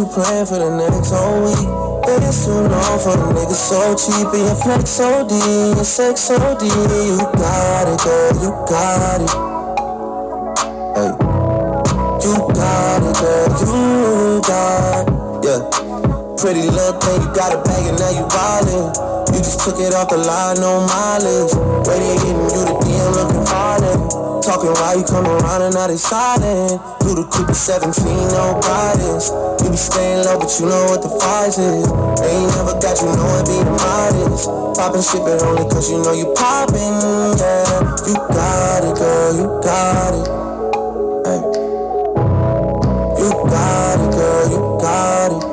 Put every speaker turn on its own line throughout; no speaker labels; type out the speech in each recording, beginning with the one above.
you plan for the next whole week. Been too long for the niggas so cheap and your flex OD, your sex OD. You got it, girl, you got it. Hey. You got it, girl, you got it. Yeah. Pretty little thing, you got a bag and now you wildin'. You just took it off the line, no mileage. Hitting you the DM looking violent. Talking while you come around and now they silent. Through the creepy 17, no guidance. You be staying low, but you know what the price is. They ain't never got you know it be the modest. Poppin' shit, but only cause you know you poppin', yeah. You got it, girl, you got it. Hey. You got it, girl, you got it.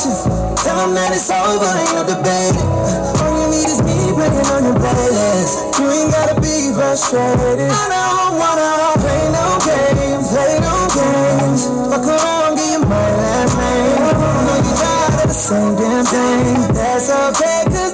Patience. Tell them that it's over, ain't no debate. All you need is me playing on your playlist. You ain't gotta be frustrated. I don't wanna play no games, play no games. Fuck around, give you my last name. I know you got it, the same damn thing. That's okay, cause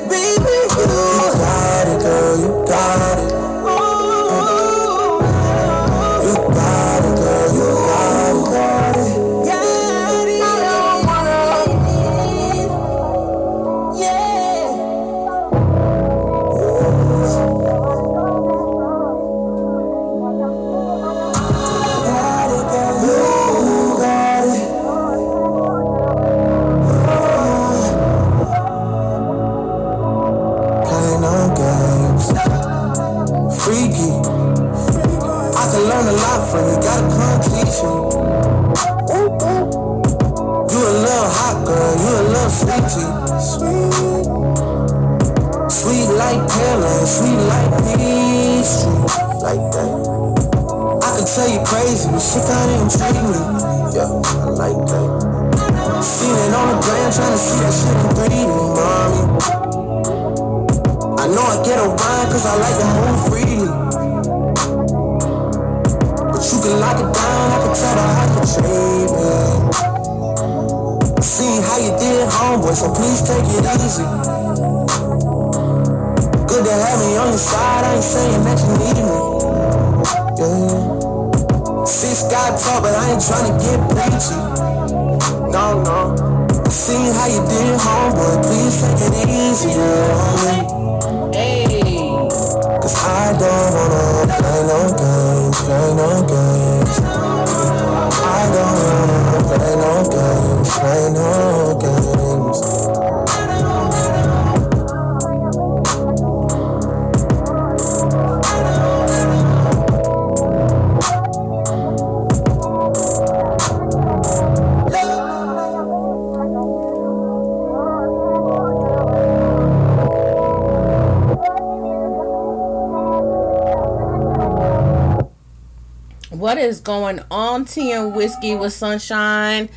With sunshine.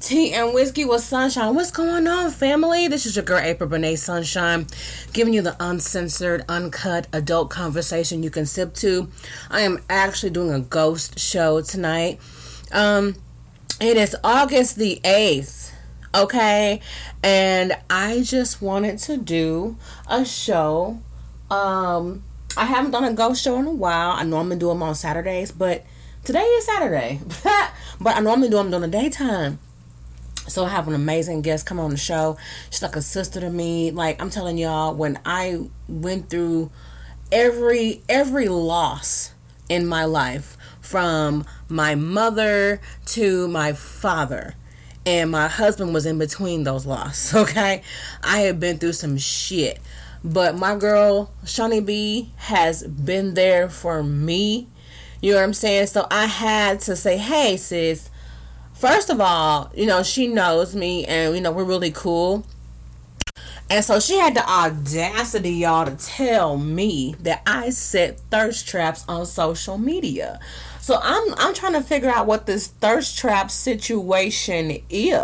Tea and whiskey with sunshine. What's going on, family? This is your girl April Benet Sunshine, giving you the uncensored, uncut adult conversation you can sip to. I am actually doing a ghost show tonight. Um, it is August the eighth. Okay, and I just wanted to do a show. Um, I haven't done a ghost show in a while. I normally do them on Saturdays, but today is Saturday. But I normally do them during the daytime. So I have an amazing guest come on the show. She's like a sister to me. Like I'm telling y'all, when I went through every every loss in my life, from my mother to my father, and my husband was in between those losses. Okay, I have been through some shit, but my girl Shawnee B has been there for me. You know what I'm saying? So I had to say, hey sis first of all, you know, she knows me and, you know, we're really cool. And so she had the audacity, y'all, to tell me that I set thirst traps on social media. So I'm I'm trying to figure out what this thirst trap situation is.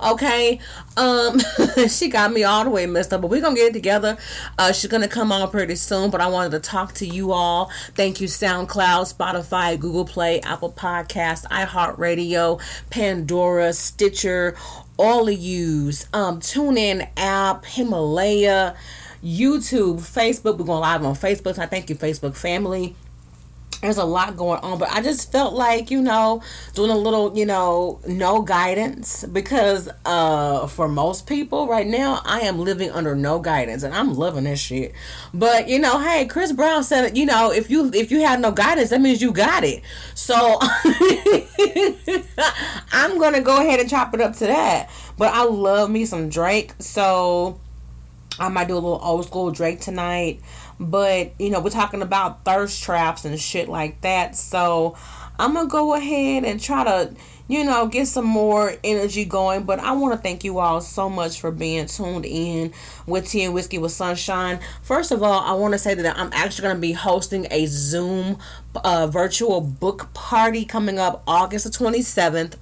Okay. Um she got me all the way messed up, but we're gonna get it together. Uh she's gonna come on pretty soon, but I wanted to talk to you all. Thank you, SoundCloud, Spotify, Google Play, Apple Podcast, iHeartRadio, Pandora, Stitcher, all of yous. Um TuneIn app, Himalaya, YouTube, Facebook. We're going live on Facebook. So I thank you, Facebook family there's a lot going on but i just felt like you know doing a little you know no guidance because uh for most people right now i am living under no guidance and i'm loving this shit. But you know hey chris brown said you know if you if you have no guidance that means you got it. So i'm gonna go ahead and chop it up to that. But i love me some drake. So i might do a little old school drake tonight but, you know, we're talking about thirst traps and shit like that. So I'm going to go ahead and try to, you know, get some more energy going. But I want to thank you all so much for being tuned in with Tea and Whiskey with Sunshine. First of all, I want to say that I'm actually going to be hosting a Zoom uh, virtual book party coming up August the 27th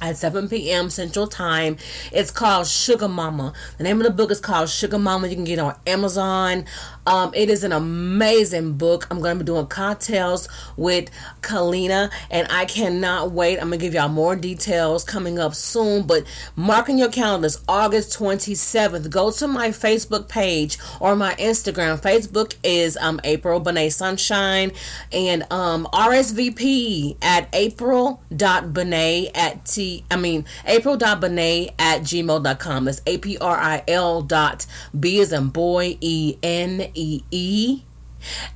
at 7 p.m. Central Time. It's called Sugar Mama. The name of the book is called Sugar Mama. You can get it on Amazon. Um, it is an amazing book. I'm going to be doing cocktails with Kalina, and I cannot wait. I'm going to give y'all more details coming up soon, but marking your calendars August 27th. Go to my Facebook page or my Instagram. Facebook is um, April Benet Sunshine, and um, RSVP at april april.benet at T, I mean, april april.benet at gmail.com. That's A P R I L dot B is in boy, E N E-E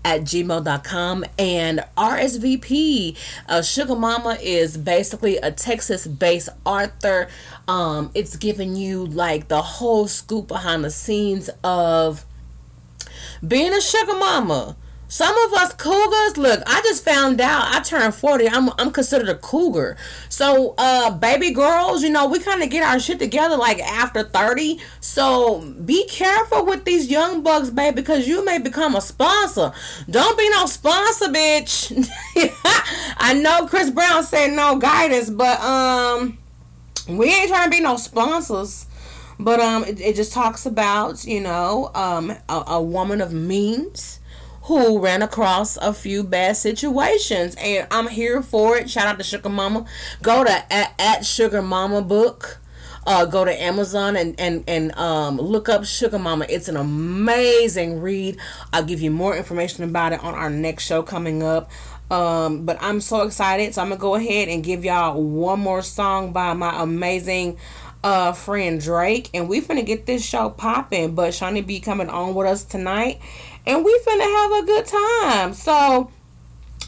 at gmail.com and RSVP. Uh, Sugar Mama is basically a Texas based author. Um, it's giving you like the whole scoop behind the scenes of being a sugar mama. Some of us cougars, look, I just found out I turned 40. I'm I'm considered a cougar. So uh baby girls, you know, we kind of get our shit together like after 30. So be careful with these young bucks, babe, because you may become a sponsor. Don't be no sponsor, bitch. I know Chris Brown said no guidance, but um we ain't trying to be no sponsors. But um it, it just talks about, you know, um a, a woman of means who ran across a few bad situations and I'm here for it. Shout out to Sugar Mama. Go to at, at Sugar Mama book. Uh, go to Amazon and and and um, look up Sugar Mama. It's an amazing read. I'll give you more information about it on our next show coming up. Um, but I'm so excited, so I'm gonna go ahead and give y'all one more song by my amazing uh friend Drake, and we finna get this show popping. But Shawnee be coming on with us tonight, and we finna have a good time. So,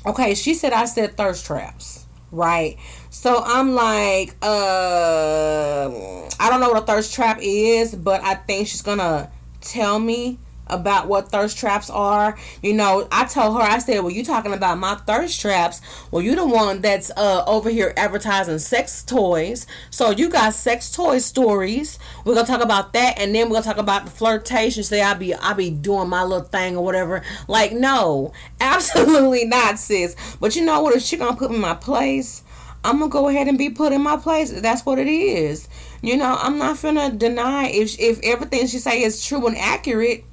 okay, she said I said thirst traps, right? So I'm like, uh, I don't know what a thirst trap is, but I think she's gonna tell me about what thirst traps are. You know, I told her, I said, Well, you talking about my thirst traps. Well, you the one that's uh over here advertising sex toys. So you got sex toy stories. We're gonna talk about that and then we're gonna talk about the flirtation. Say I'll be I'll be doing my little thing or whatever. Like, no, absolutely not, sis. But you know what? If she gonna put in my place, I'm gonna go ahead and be put in my place. That's what it is. You know, I'm not gonna deny if if everything she say is true and accurate.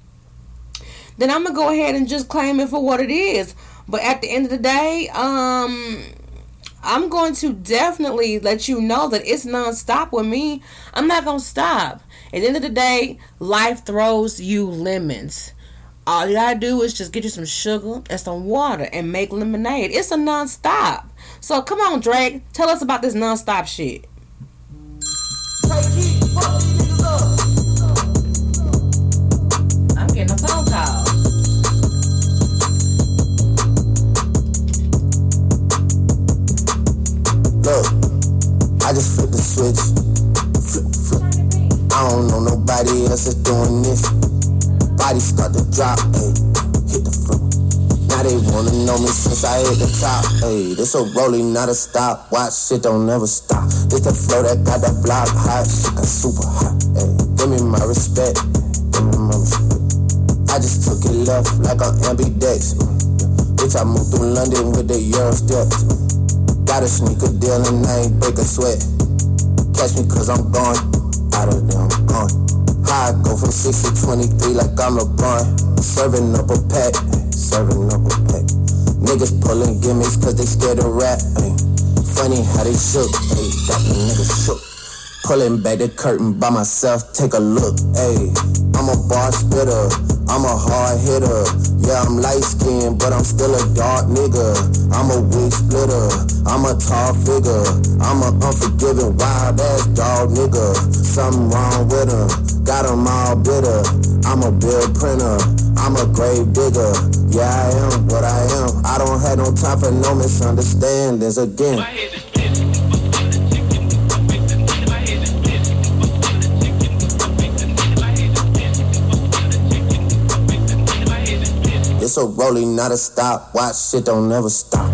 Then I'm gonna go ahead and just claim it for what it is. But at the end of the day, um, I'm going to definitely let you know that it's nonstop with me. I'm not gonna stop. At the end of the day, life throws you lemons. All you gotta do is just get you some sugar and some water and make lemonade. It's a nonstop. So come on, Drake, tell us about this nonstop shit. A phone call.
Look, I just flipped the switch. Flip, flip. I don't know nobody else that's doing this. Body start to drop, ayy, hit the floor. Now they wanna know me since I hit the top, ayy. This a rolling, not a stop. Watch shit don't never stop. This the flow that got that block hot. Shit got super hot, ayy. Give me my respect, I just took it left like on ambidex. Bitch, I moved through London with the Euro steps. Got a sneaker deal and I ain't break a sweat. Catch me cause I'm gone. Out of there, I'm gone. I go from 6 to 23 like I'm LeBron. Serving up a pack, serving up a pack. Niggas pulling gimmicks cause they scared of rap. Ay. Funny how they shook, ay. Got the shook. Pulling back the curtain by myself, take a look, ayy. I'm a bar spitter, I'm a hard hitter. Yeah, I'm light skinned, but I'm still a dark nigga. I'm a wig splitter, I'm a tall figure. I'm a unforgiving, wild ass dog nigga. Something wrong with him, got him all bitter. I'm a bill printer, I'm a grave digger. Yeah, I am what I am. I don't have no time for no misunderstandings again. A rolling, not a stop. Watch shit don't never stop.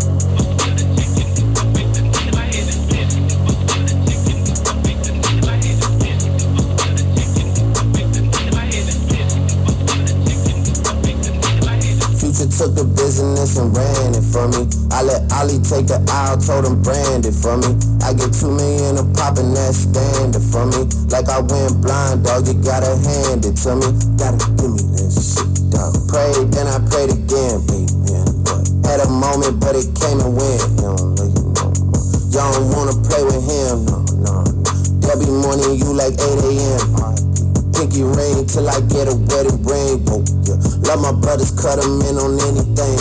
Future took the business and ran it for me. I let Ollie take the aisle, told him brand it for me. I get two million a pop and that stand it for me. Like I went blind, dog, you gotta hand it to me. Gotta give me this shit, dog. Prayed, then I prayed again, Lord. Had a moment, but it came and went. Y'all don't wanna play with him, no, no, no. Be morning, you like 8 a.m. Pinky ring till I get a wedding ring. Love my brothers, cut them in on anything.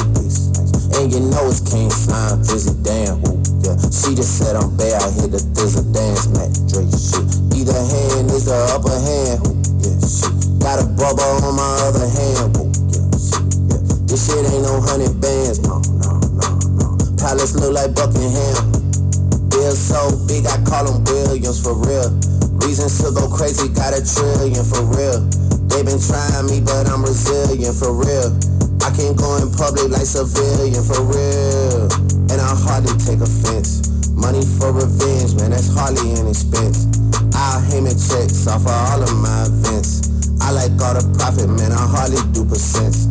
And you know it's King Slime, Drizzy damn. Yeah. She just said I'm bad, I hit the thizzle dance, Mac Dre shit. Either hand is the upper hand. Yeah, shit. Got a bubble on my other hand. Oh, yeah. Yeah. This shit ain't no hundred bands, no, no, no, no. Palace look like Buckingham. Bill so big, I call them Williams for real. Reasons to go crazy, got a trillion for real. They been trying me, but I'm resilient for real. I can't go in public like civilian for real. And I hardly take offense. Money for revenge, man, that's hardly an expense. I'll Heyman checks off of all of my events. I like all the profit, man, I hardly do percents.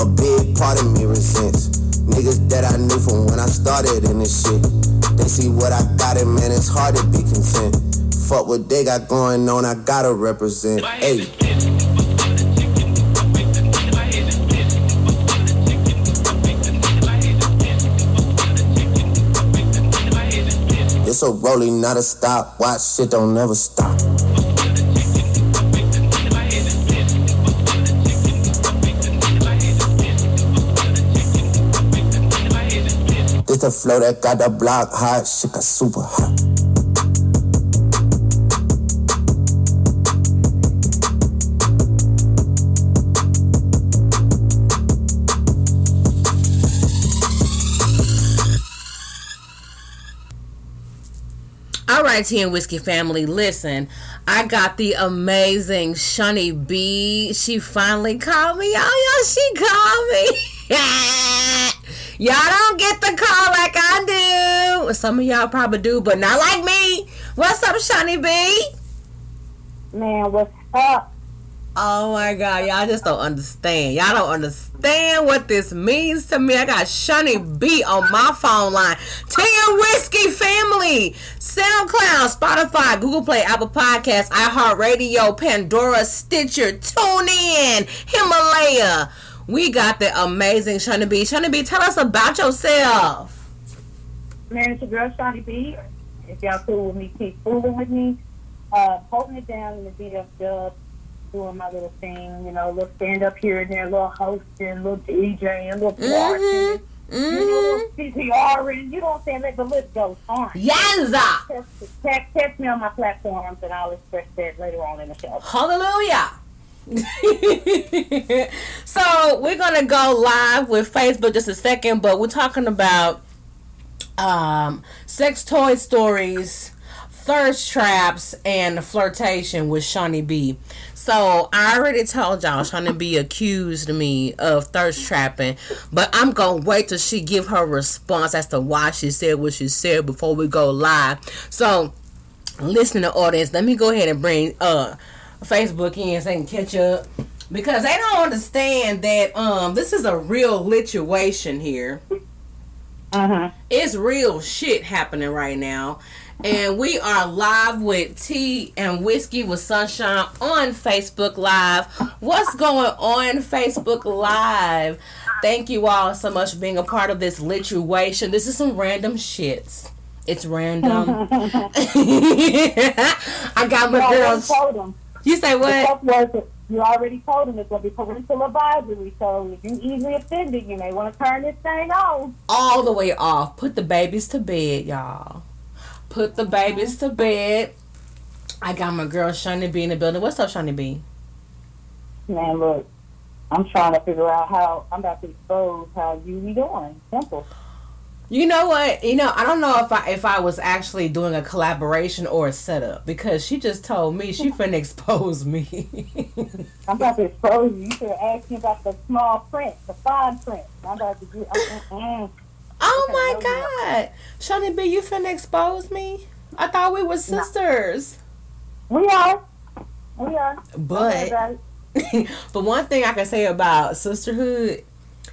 A big part of me resents niggas that I knew from when I started in this shit. They see what I got, and man, it's hard to be content. Fuck what they got going on, I gotta represent. Hey. It's a rolling, not a stop. Watch shit don't never stop. The flow that got the block hot. Shit got super hot.
All right, tea and whiskey family, listen. I got the amazing Shawnee B. She finally called me. Oh, y'all, y'all, she called me. y'all don't get the call like I do. Some of y'all probably do, but not like me. What's up, Shawnee B?
Man, what's up?
Oh my god, y'all just don't understand. Y'all don't understand what this means to me. I got Shawnee B on my phone line. Tea Whiskey family. SoundCloud, Spotify, Google Play, Apple Podcasts, iHeartRadio, Pandora, Stitcher, TuneIn, Himalaya. We got the amazing Shawnee B. Shawnee B, tell us about yourself.
Man, it's your girl Shawty B. If y'all cool with me, keep fooling with me. Uh, holding it down in the BF dub, doing my little thing, you know, little stand up here and there, little hosting, little DJing, little bartending,
Mm-hmm.
you know, little CPRing, you know what I'm saying? Let the list goes on.
Yes!
Text, text, text me on my platforms and I'll express that later on in the show.
Hallelujah. so we're gonna go live with Facebook just a second, but we're talking about um, sex toy stories, thirst traps, and flirtation with Shawnee B. So I already told y'all Shawnee B accused me of thirst trapping, but I'm gonna wait till she give her response as to why she said what she said before we go live. So listening to audience, let me go ahead and bring uh Facebook in so they can catch up. Because they don't understand that um this is a real situation here.
Uh-huh.
It's real shit happening right now. And we are live with Tea and Whiskey with Sunshine on Facebook Live. What's going on Facebook Live? Thank you all so much for being a part of this situation. This is some random shits. It's random. I got my girls. You say what?
was? You already told him it's going to be parental advisory, so if you easily offended, you may want to turn this thing off.
all the way off. Put the babies to bed, y'all. Put the babies to bed. I got my girl Shawnee B in the building. What's up, Shawnee B?
Man, look, I'm trying to figure out how I'm about to expose how you be doing. Simple.
You know what? You know, I don't know if I if I was actually doing a collaboration or a setup because she just told me she finna expose me.
I'm about to expose you. You should have asked me about the small print, the fine print. I'm about to do. Uh, uh, uh.
oh my god, Shawnee B, you finna expose me? I thought we were sisters.
We are. We are.
But but one thing I can say about sisterhood,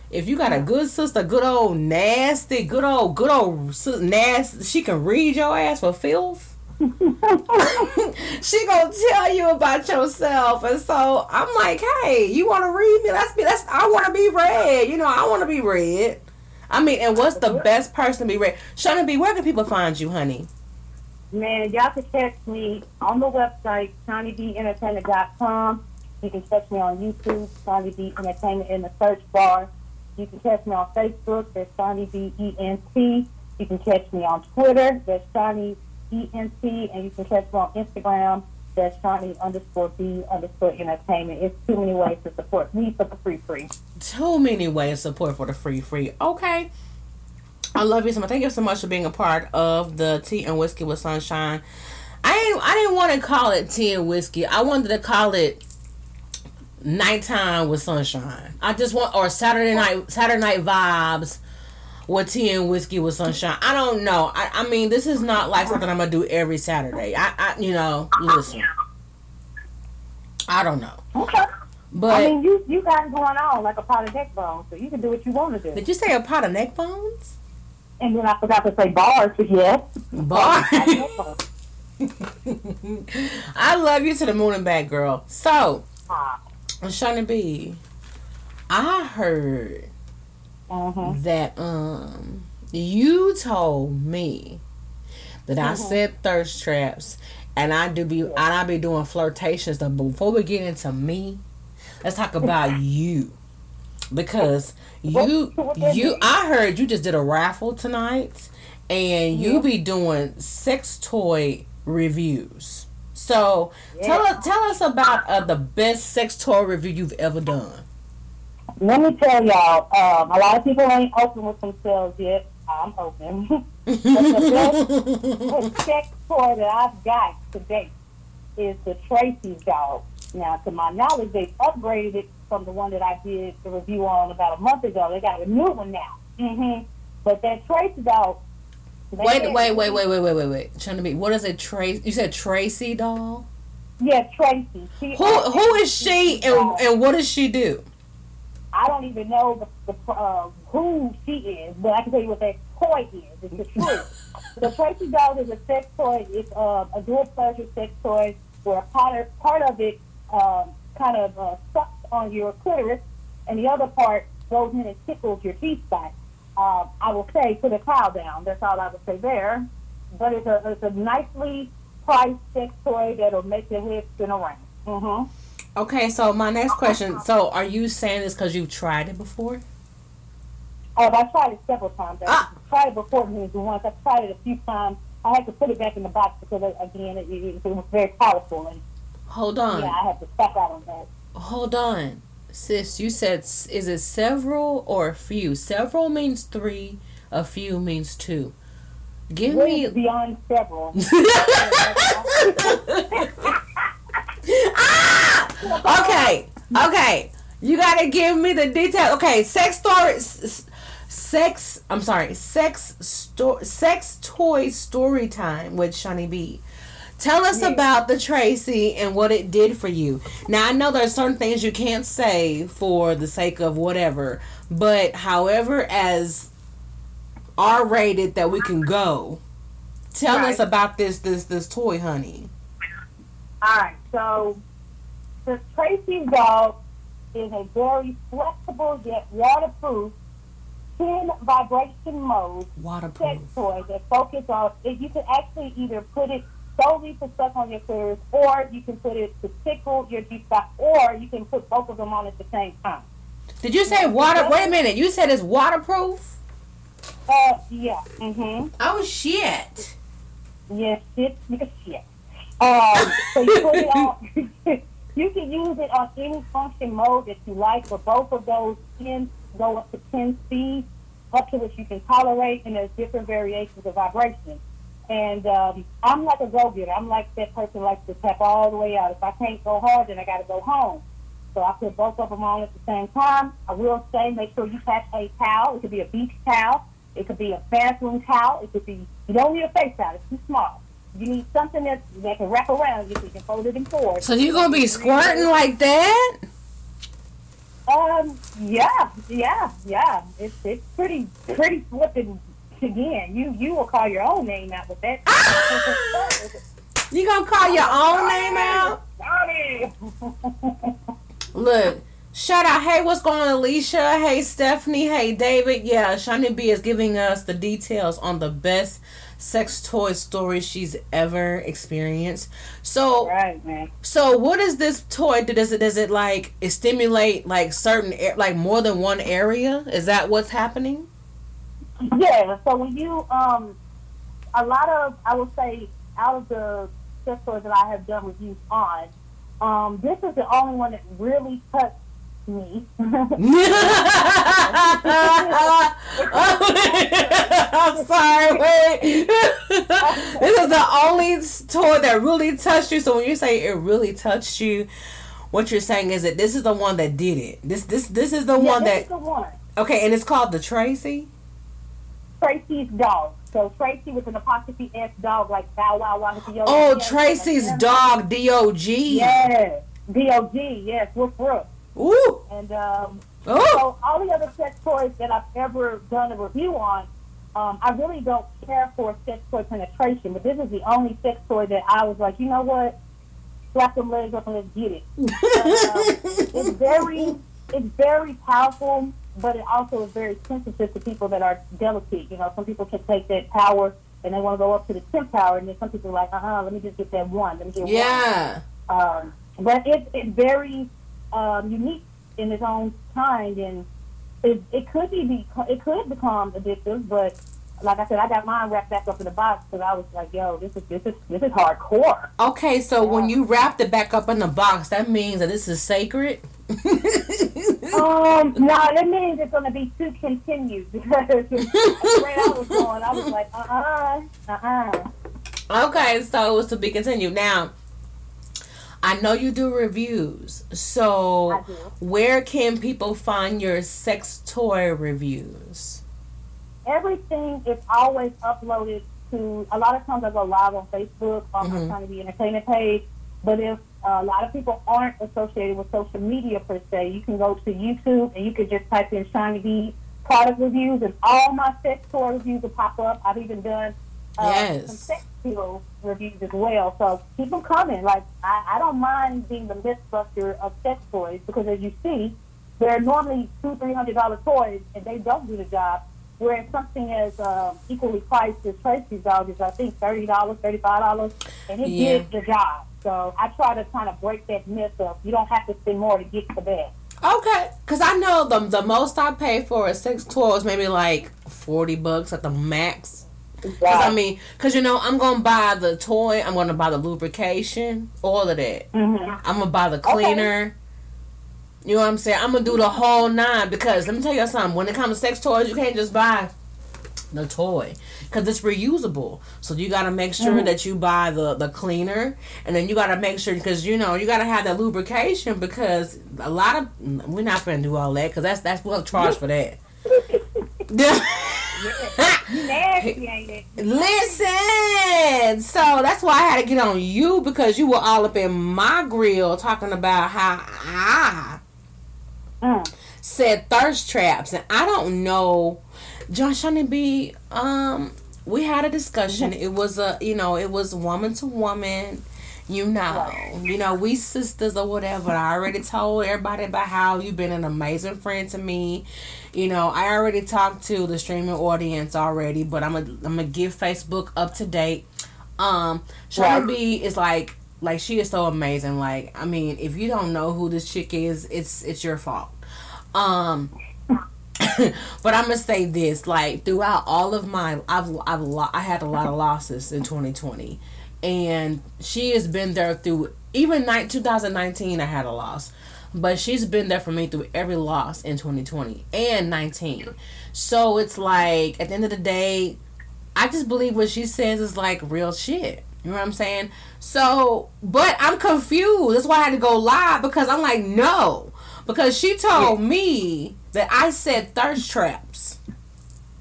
if you got a good sister, good old nasty, good old, good old nasty, she can read your ass for filth. she gonna tell you about yourself, and so I'm like, hey, you want to read me? Let's be. Let's. I want to be read. You know, I want to be read. I mean, and what's the best person to be read? Shana B, where can people find you, honey?
Man, y'all can text me on the website, ShawneeBEntertainment.com. You can catch me on YouTube, Shawnee B Entertainment in the search bar. You can catch me on Facebook, that's Shawnee B E N T. You can catch me on Twitter, that's Shawnee E N T, and you can catch me on Instagram, that's Shawnee underscore B underscore entertainment. It's too many ways to support me for the free free.
too many ways to support for the free free. Okay. I love you so much. Thank you so much for being a part of the tea and whiskey with sunshine. I didn't I didn't want to call it tea and whiskey. I wanted to call it nighttime with sunshine. I just want or Saturday night Saturday night vibes with tea and whiskey with sunshine. I don't know. I, I mean this is not like something I'm gonna do every Saturday. I, I you know, listen. I don't know.
Okay.
But
I mean, you you got it going on like a pot of neck bones, so you can do what you want to do.
did you say a pot of neck bones?
And then I forgot to say bars, but yes.
Bar.
Ah,
I love you to the moon and back, girl. So, Shawnee B, I heard
Mhm.
that um you told me that I said thirst traps and I do be and I be doing flirtations. But before we get into me, let's talk about you because you you? I heard you just did a raffle tonight and you be doing sex toy reviews. So tell us tell us about uh, the best sex toy review you've ever done.
Let me tell y'all, um, a lot of people ain't open with themselves yet. I'm open. but the best sex toy that I've got to date is the Tracy's dog. Now, to my knowledge, they've upgraded it from the one that I did the review on about a month ago. They got a new one now. hmm But that Tracy dog.
Wait, wait, wait, wait, wait, wait, wait, wait. Trying to be. What is it? Trace? You said Tracy doll.
Yeah, Tracy. She,
Who who is she and and what does she do?
I don't even know the, the uh, who she is, but I can tell you what that toy is. It's the truth. the Tracy doll is a sex toy. It's uh, a dual pleasure sex toy where part of, part of it um, kind of uh, sucks on your clitoris, and the other part goes in and tickles your G spot. Um, I will say put a towel down. That's all I would say there. But it's a it's a nicely priced sex toy that'll make your head spin around. Mm-hmm.
Okay, so my next question. So, are you saying this because you've tried it before?
Oh, I tried it several times. I
Ah.
tried it before me once. I tried it a few times. I had to put it back in the box because uh, again, it, it, it was very powerful, and
Hold on.
yeah, I had to step out on that.
Hold on. Sis, you said is it several or a few? Several means 3, a few means 2. Give
Way
me
beyond several. Ah!
Okay. Okay. You got to give me the detail. Okay, sex story s- s- sex I'm sorry, sex sto- sex toy story time with Shawnee B. Tell us about the Tracy and what it did for you. Now I know there are certain things you can't say for the sake of whatever, but however as R rated that we can go, tell us about this this this toy, honey.
All right, so the Tracy doll is a very flexible yet waterproof 10 vibration mode
waterproof.
sex toy that focus on you can actually either put it solely to suck on your clitoris or you can put it to tickle your G spot or you can put both of them on at the same time.
Did you say water? Wait a minute. You said it's waterproof?
Uh yeah. Mm-hmm.
Oh shit!
Yes, shit, nigga shit. Um so you put it on you can use it on any function mode that you like, but both of those can go up to ten speeds, up to which you can tolerate and there's different variations of vibration. And um, I'm like a go getter. I'm like that person likes to tap all the way out. If I can't go hard, then I got to go home. So I put both of them on at the same time. I will say, make sure you pack a towel. It could be a beach towel. It could be a bathroom towel. It could be. You don't need a face towel. It's too small. You need something that that can wrap around you so you can fold it in four.
So you gonna be squirting like that?
Um. Yeah. Yeah. Yeah. It's it's pretty pretty flipping. Again, you you will call your own name out with that.
You gonna call your own name out? Look, shout out. Hey, what's going on, Alicia? Hey, Stephanie. Hey, David. Yeah, Shawnee B is giving us the details on the best sex toy story she's ever experienced. So,
right, man.
so what is this toy? Does it does it like it stimulate like certain like more than one area? Is that what's happening?
Yeah. So when you um, a lot of I would say out of the sex toys that I have done reviews on, um, this is the only one that really touched me.
I'm sorry, wait. this is the only toy that really touched you. So when you say it really touched you, what you're saying is that this is the one that did it. This this this is the
yeah,
one
this
that
is the one.
okay, and it's called the Tracy.
Tracy's dog. So Tracy with an apostrophe S dog like Bow Wow Wow. yellow
Oh, Tracy's dog, D O G.
Yes. D-O-G, yes, Woof Woof.
Ooh.
And um,
Oh.
so all the other sex toys that I've ever done a review on, um, I really don't care for sex toy penetration, but this is the only sex toy that I was like, you know what? Slap them legs up and let's get it. um, it's very, it's very powerful, but it also is very sensitive to people that are delicate. You know, some people can take that power and they want to go up to the 10 power, and then some people are like, uh huh, let me just get that one. Let me get one.
Yeah.
Um, but it, it's very um, unique in its own kind, and it, it could be, be it could become addictive. But like I said, I got mine wrapped back up in the box because I was like, "Yo, this is this is this is hardcore."
Okay, so when you wrapped it back up in the box, that means that this is sacred.
um, no, that means it's going to be to continue because the way I was going, I was like, "Uh uh, uh uh."
Okay, so it was to be continued. Now, I know you do reviews, so
do.
where can people find your sex toy reviews?
Everything is always uploaded to a lot of times I go live on Facebook on my
Mhm.
Shawnee B entertainment page But if uh, a lot of people aren't associated with social media per se, you can go to YouTube and you can just type in Shiny B product reviews, and all my sex toy reviews will pop up. I've even done uh,
Yes.
some sex tool reviews as well. So keep them coming. Like I, I don't mind being the mythbuster of sex toys because, as you see, they're normally two, three hundred dollar toys, and they don't do the job. Whereas something as um, equally priced as Tracy's dog is, I think, thirty dollars, thirty five dollars, and it
Yeah.
gives the job. So I try to kind of break that myth of you don't have to spend more to get the best.
Okay, because I know the the most I pay for a sex toy is maybe like forty bucks at the max. Cause I mean, cause you know I'm gonna buy the toy, I'm gonna buy the lubrication, all of that.
Mm-hmm.
I'm gonna buy the cleaner. You know what I'm saying? I'm gonna do the whole nine because let me tell you something. When it comes to sex toys, you can't just buy the toy because it's reusable. So you gotta make sure mm-hmm. that you buy the the cleaner, and then you gotta make sure because you know you gotta have that lubrication because a lot of we're not gonna do all that because that's that's we'll charge for that.
You nasty, ain't it?
Listen, so that's why I had to get on you because you were all up in my grill talking about how I
Mm.
said thirst traps, and I don't know, John Shawnee B. Um, we had a discussion. It was a, you know, it was woman to woman. You know, you know, we sisters or whatever. I already told everybody about how you've been an amazing friend to me. You know, I already talked to the streaming audience already, but I'm gonna I'm gonna give Facebook up to date. Um, Shawnee
Right.
B is like like she is so amazing. Like I mean, if you don't know who this chick is, it's it's your fault. Um, but I'm gonna say this: like throughout all of my, I've I've lo- I had a lot of losses in 2020, and she has been there through even night 2019. I had a loss, but she's been there for me through every loss in 2020 and 19. So it's like at the end of the day, I just believe what she says is like real shit. You know what I'm saying? So, but I'm confused. That's why I had to go live because I'm like, no. Because she told me that I said thirst traps.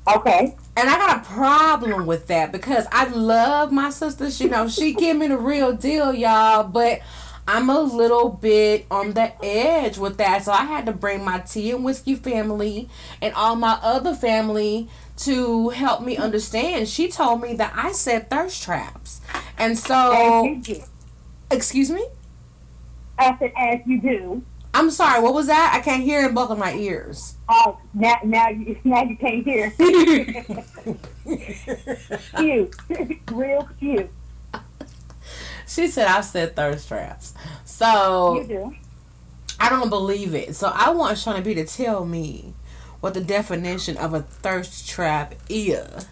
Okay.
And I got a problem with that because I love my sister. She, you know, she give me the real deal, y'all. But I'm a little bit on the edge with that. So I had to bring my tea and whiskey family and all my other family to help me understand. She told me that I said thirst traps. And
As
so,
you do.
excuse me?
I said, as you do.
I'm sorry, what was that? I can't hear in both of my ears.
Oh, now, now, you, now you can't hear. cute. Real cute.
She said I said thirst traps. So,
You do.
I don't believe it. So I want Shauna B to tell me what the definition of a thirst trap is.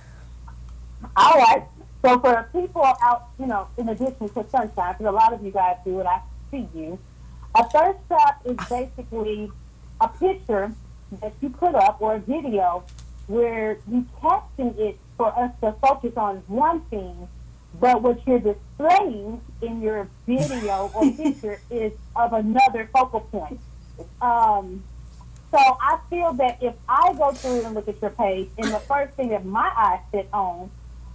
All right. So for people out, you know, in addition to sunshine, because a lot of you guys do it, I see you. A thirst trap is basically a picture that you put up or a video where you're caption it for us to focus on one thing, but what you're displaying in your video or picture is of another focal point. Um, so I feel that if I go through and look at your page, and the first thing that my eyes sit on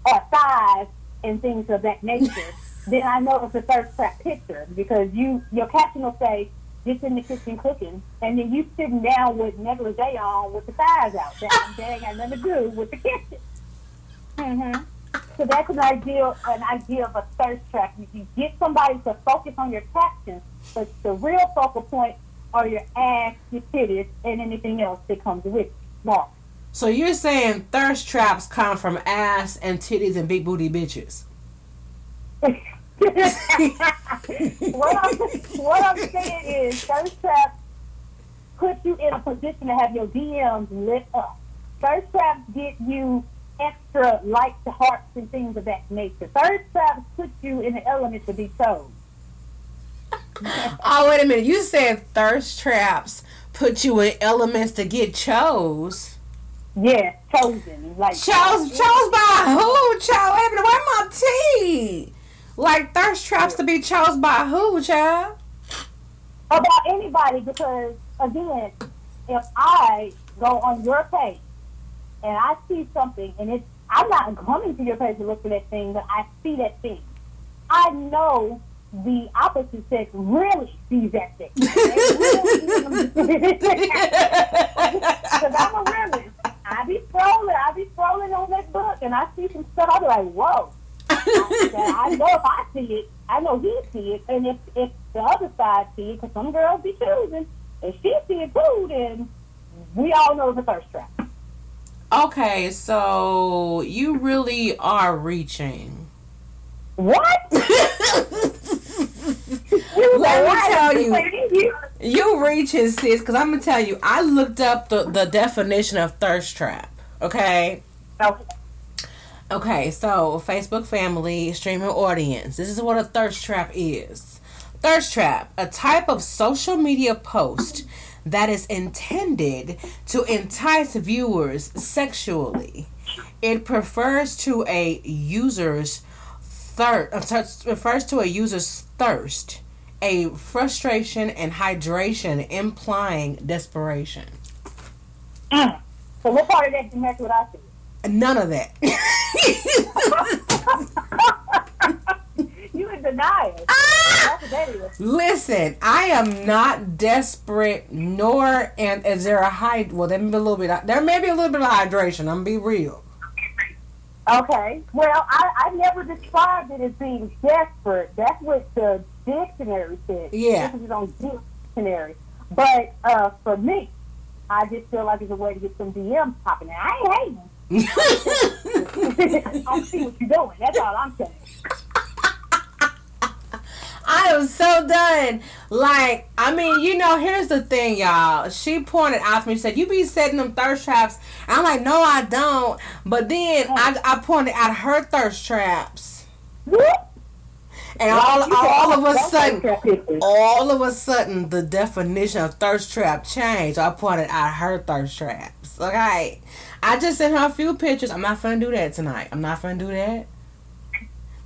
are thighs and things of that nature, then I know it's a thirst trap picture because you your caption will say just in the kitchen cooking, and then you sitting down with negligee on with the thighs out. That, that ain't got nothing to do with the kitchen. Mm-hmm. So that's an ideal an idea of a thirst trap. You, you get somebody to focus on your captions, but the real focal point are your ass, your titties, and anything else that comes with it. Mark.
So you're saying thirst traps come from ass and titties and big booty bitches.
what, I'm, what I'm saying is thirst traps put you in a position to have your DMs lit up. Thirst traps get you extra likes, hearts, and things of that nature. Thirst traps put you in the element to be chose.
Oh wait a minute, you said thirst traps put you in elements to get chose.
Yeah, chosen. Like
Chose chose by who? Child, a minute, where my tea? Like thirst traps to be chose by who, child?
about anybody because again, if I go on your page and I see something and it's I'm not coming to your page to look for that thing, but I see that thing. I know the opposite sex really sees that thing. Because I'm a realist. I be scrolling, I be scrolling on that book, and I see some stuff. I be like, whoa. I, I know if I see it, I know he see it, and if if the other side see it, because some girls be choosing, if she see it too, then we all know the a thirst trap.
Okay, so you really are reaching.
What?
Let me tell you.
you.
Reaching, sis, because I'm gonna tell you, I looked up the, the definition of thirst trap. Okay.
Okay.
Okay, so Facebook family, streaming audience. This is what a thirst trap is. Thirst trap, a type of social media post that is intended to entice viewers sexually. It prefers to a user's thirst refers to a user's thirst, a frustration and hydration implying desperation.
Mm. So what part of that didn't match what I said?
None of that.
you in denial.
Ah!
That's what that is.
Listen, I am not desperate, nor and is there a high? Well, there may be a little bit. There may be a little bit of hydration. I'm gonna be real.
Okay. Well, I, I never described it as being desperate. That's what the dictionary said.
Yeah.
This is on dictionary. But uh, for me, I just feel like it's a way to get some DMs popping. And I ain't hating. I don't see what you're doing. That's all I'm saying.
I am so done. Like, I mean, you know, here's the thing, y'all. She pointed out to me, she said, You be setting them thirst traps. I'm like, No, I don't. But then I, I pointed out her thirst traps.
Whoop.
And all, all of a
"Oh,
sudden,
take that picture."
all of a sudden, the definition of thirst trap changed. I pointed out her thirst traps. Okay. I just sent her a few pictures. I'm not finna do that tonight. I'm not finna do that.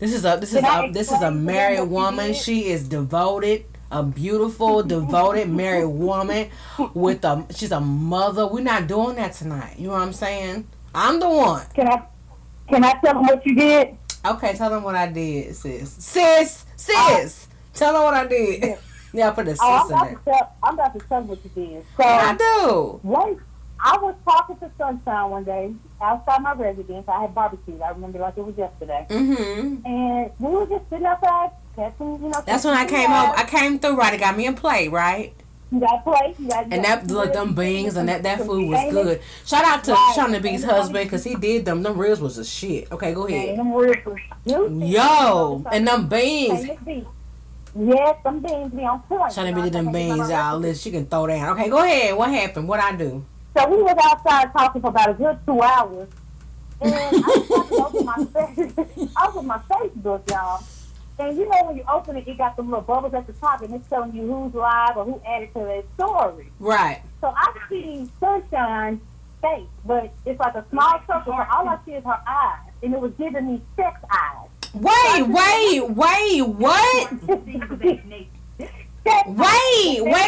This is a this is a this is a
explain to them
married woman. She is devoted, a beautiful, devoted married woman with a she's a mother. We're not doing that tonight. You know what I'm saying? I'm the one.
Can I, can I tell them what you did?
Okay, tell them what I did, sis. Sis, sis. Tell them what I did. Oh, yeah, I put the sis
Oh, I'm
in there.
to tell, I'm about to tell them what you did. So,
I do.
One, I was talking to Sunshine one day outside my residence. I had barbecue. I remember like it was yesterday.
Mm-hmm.
And we were just sitting outside, catching, you know.
That's when I came home. I came through right. It got me a plate, right?
You got plate. You got, you
And that look, them beans and that that food was good. Shout out to
Right.
Shawnee B's husband because he did them. Them ribs was a shit. Okay, go ahead.
them ribs.
Yo, and them beans.
Yes, some beans be on point. Shawnee
B did them beans, y'all. Listen, she can throw down. Okay, go ahead. What happened? What I do?
So we was outside talking for about a good two hours. And I was my face. I was on my Facebook, y'all. And you know when you open it, it got some little bubbles at the top, and it's telling you who's live or who added to their story.
Right.
So I see Sunshine's face, but it's like a small circle. So all I see is her eyes, and it was giving me sex eyes.
Wait, wait, wait. What? Wait, wait.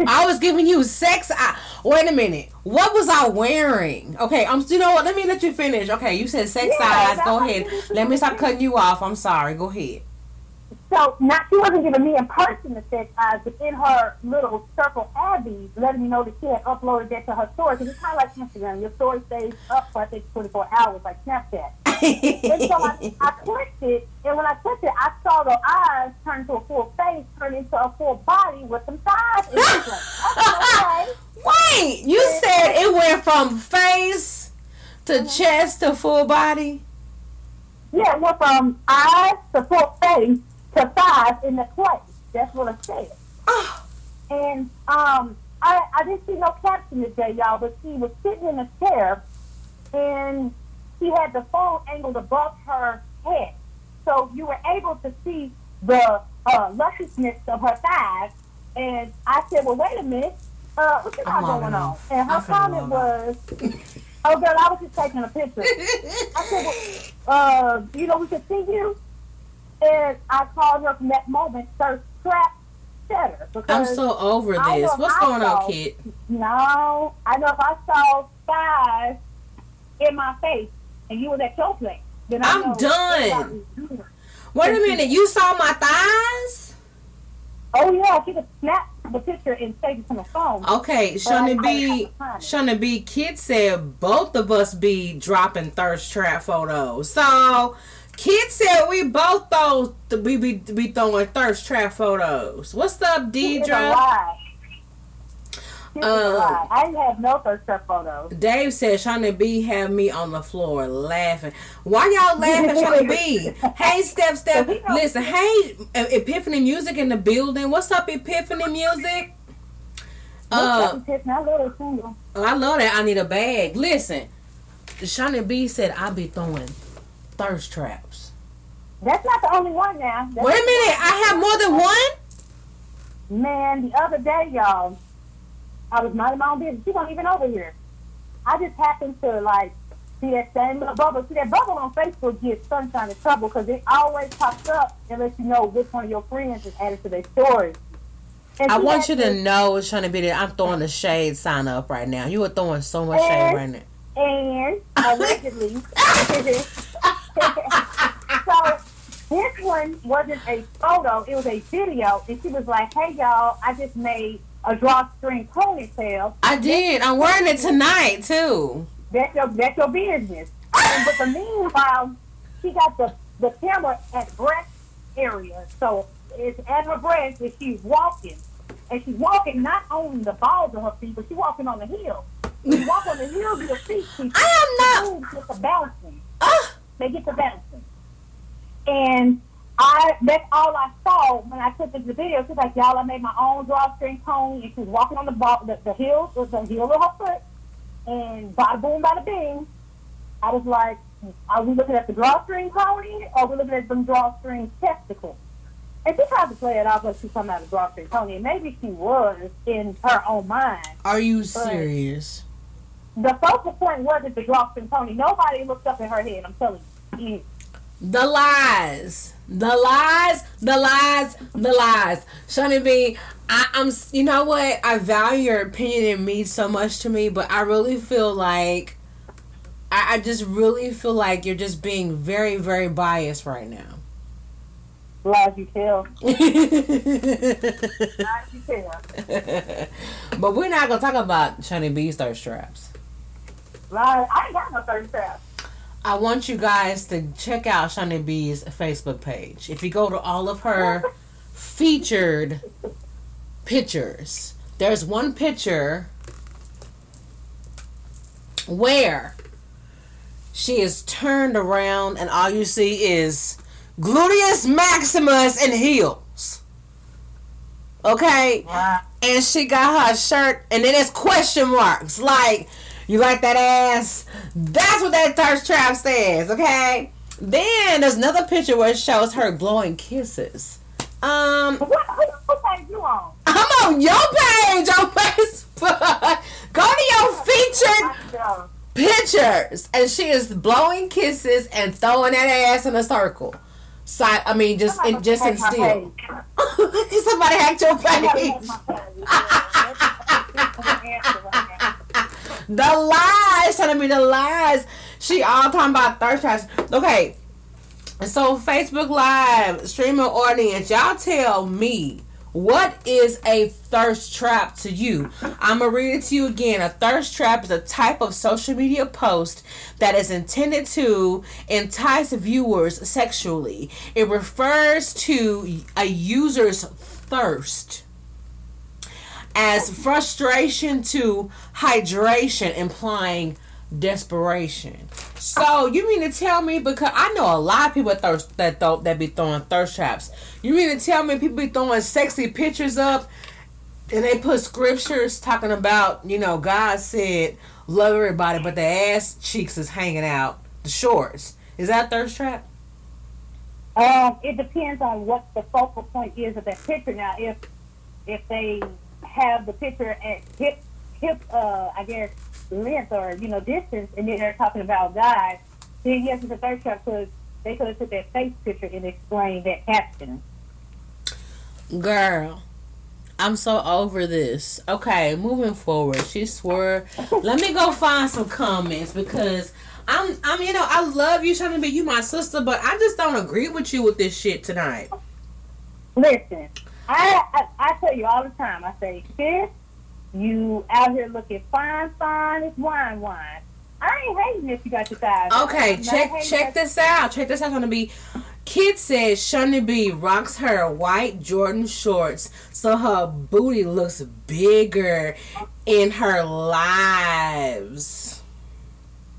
I was giving you sex. I, wait a minute. What was I wearing? Okay, I'm. You know what? Let me let you finish. Okay, you said sex
Yeah,
eyes. Go ahead. Let me stop cutting you off. I'm sorry. Go ahead.
So not she wasn't giving me in person the sex eyes, but in her little circle Abby, letting me know that she had uploaded that to her story. Because it's kind of like Instagram. Your story stays up for I think 24 hours, like Snapchat. And so I, I clicked it, and when I clicked it, I saw the eyes turn to a full face, turn into a full body with some thighs. And like, okay.
Wait, you said it went from face to uh-huh. chest to full body.
Yeah, it went from eyes to full face to five in the place. That's what it said.
Oh,
And um, I, I didn't see no caption today, y'all, but she was sitting in a chair and she had the phone angled above her head. So you were able to see the uh, lusciousness of her thighs. And I said, well, wait a minute. Uh, what you got going
logging
on? And her
I'm
comment was, oh, girl, I was just taking a picture. I said, well, uh, you know, we can see you. And I called her from that moment, Thirst Trap Setter.
I'm so over this. What's going on, kid?
No, I know if I saw thighs in my face and you was at your place, then I
I'm
know
done.
everybody was doing it.
Wait a minute, you saw my thighs?
Oh yeah, she could snap the picture and save it from my phone.
Okay, Shawnee
But I- I
B,
have to find it.
Shawnee B, Kid said both of us be dropping thirst trap photos. So, Kid said we both throw we be, be throwing thirst trap photos. What's up, Deidre?
lie. It's a
Uh.
I have no thirst trap photos.
Dave said Shawnee B had me on the floor laughing. Why y'all laughing, Shawnee B? Hey,
Step Step,
Listen, hey, Epiphany Music in the building. What's up, Epiphany Music? Uh,
Uh, I love that single.
I love that. I need a bag. Listen, Shawnee B said I be throwing thirst traps.
That's not the only one now. That's
Wait a minute, I have more than one.
Man, the other day, y'all, I was minding my own business. She wasn't even over here. I just happened to like see that same little bubble. See that bubble on Facebook gets sunshine in trouble because it always pops up and lets you know which one of your friends is added to their story. And
I want you to
this-
know, Shawnee B, that I'm throwing the shade sign up right now. You are throwing so much shade right now.
and allegedly. so this one wasn't a photo; it was a video, and she was like, "Hey y'all, I just made a drawstring ponytail.
I did. I'm wearing it tonight too.
That's your that's your business." And, but the meanwhile, she got the the camera at breast area, so it's at her breast, and she's walking, and she's walking not on the balls of her feet, but she's walking on the heel. You walk on the heel of your feet, she
I am not.
the bouncing.
Ah,
They get to bouncing. And I that's all I saw when I took the video. She's like, Y'all, I made my own drawstring pony and she was walking on the ball the, the heel the heel of her foot and bada boom bada bing. I was like, Are we looking at the drawstring pony or are we looking at some drawstring testicles? And she tried to play it off like she's talking about a drawstring pony, and maybe she was in her own mind.
are you serious?
The focal point wasn't the drawstring pony. Nobody looked up in her head, I'm telling you.
The lies, the lies, the lies, the lies. Shawnee B, I, I'm. You know what? I value your opinion. It means so much to me, but I really feel like, I, I just really feel like you're just being very, very biased right now.
Lies you tell. Lies you tell.
But we're not gonna talk about Shawnee B's thirst traps.
I ain't got no third trap.
I want you guys to check out Shawnee B's Facebook page. If you go to all of her featured pictures, there's one picture where she is turned around and all you see is gluteus maximus and heels. Okay? and she got her shirt, and then it's question marks. Like, you like that ass? That's what that thirst trap says, okay? Then there's another picture where it shows her blowing kisses. Um,
What, what, page you on?
I'm on your page on Facebook. Go to your featured
Uh,
pictures, and she is blowing kisses and throwing that ass in a circle. Side, I mean, just in, just in still. Somebody hacked your page. The lies, telling me the lies. She all talking about thirst traps. Okay, so Facebook Live streaming audience, y'all tell me what is a thirst trap to you? I'm gonna read it to you again. A thirst trap is a type of social media post that is intended to entice viewers sexually. It refers to a user's thirst as frustration to hydration, implying desperation. So you mean to tell me because I know a lot of people that thirst that th- that be throwing thirst traps. You mean to tell me people be throwing sexy pictures up and they put scriptures talking about you know God said love everybody, but the ass cheeks is hanging out the shorts. Is that thirst trap?
Um, it depends on what the focal point is of that picture. Now, if if they have the picture at hip hip, uh, I guess length or you know distance, and then they're talking about guys, then yes, it's a third trap because they could have took that face picture and explained that caption.
Girl, I'm so over this. Okay, moving forward. She swore. Let me go find some comments because I'm I'm you know, I love you trying to be you my sister, but I just don't agree with you with this shit tonight.
Listen, I, I I tell you all the time. I say, sis, you out here looking fine, fine. It's wine, wine. I ain't hating if you got your thighs.
Okay, check check this out. Check this out. Gonna be. Kid says Shawnee B rocks her white Jordan shorts so her booty looks bigger in her lives.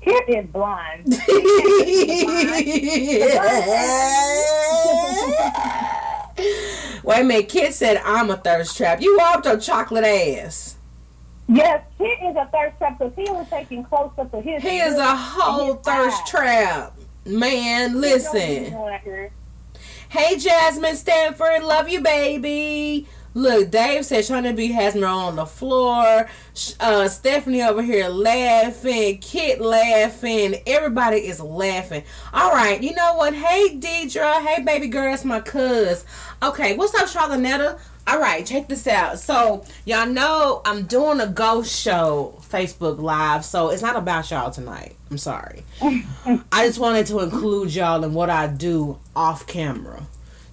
Kid is blind.
Wait a minute, Kid said I'm a thirst trap. You up your chocolate ass.
yes, Kid is a thirst trap because he was taking close up to his.
He is a whole thirst
eyes.
trap. Man, listen. Hey Jasmine Stanford, love you, baby. Look, Dave said Shawnee B has me on the floor. Uh, Stephanie over here laughing. Kit laughing. Everybody is laughing. All right, you know what? Hey Deidre. Hey baby girl, that's my cuz. Okay, what's up, Charlotte? All right, check this out. So y'all know I'm doing a ghost show Facebook Live, so it's not about y'all tonight. I'm sorry. I just wanted to include y'all in what I do off camera.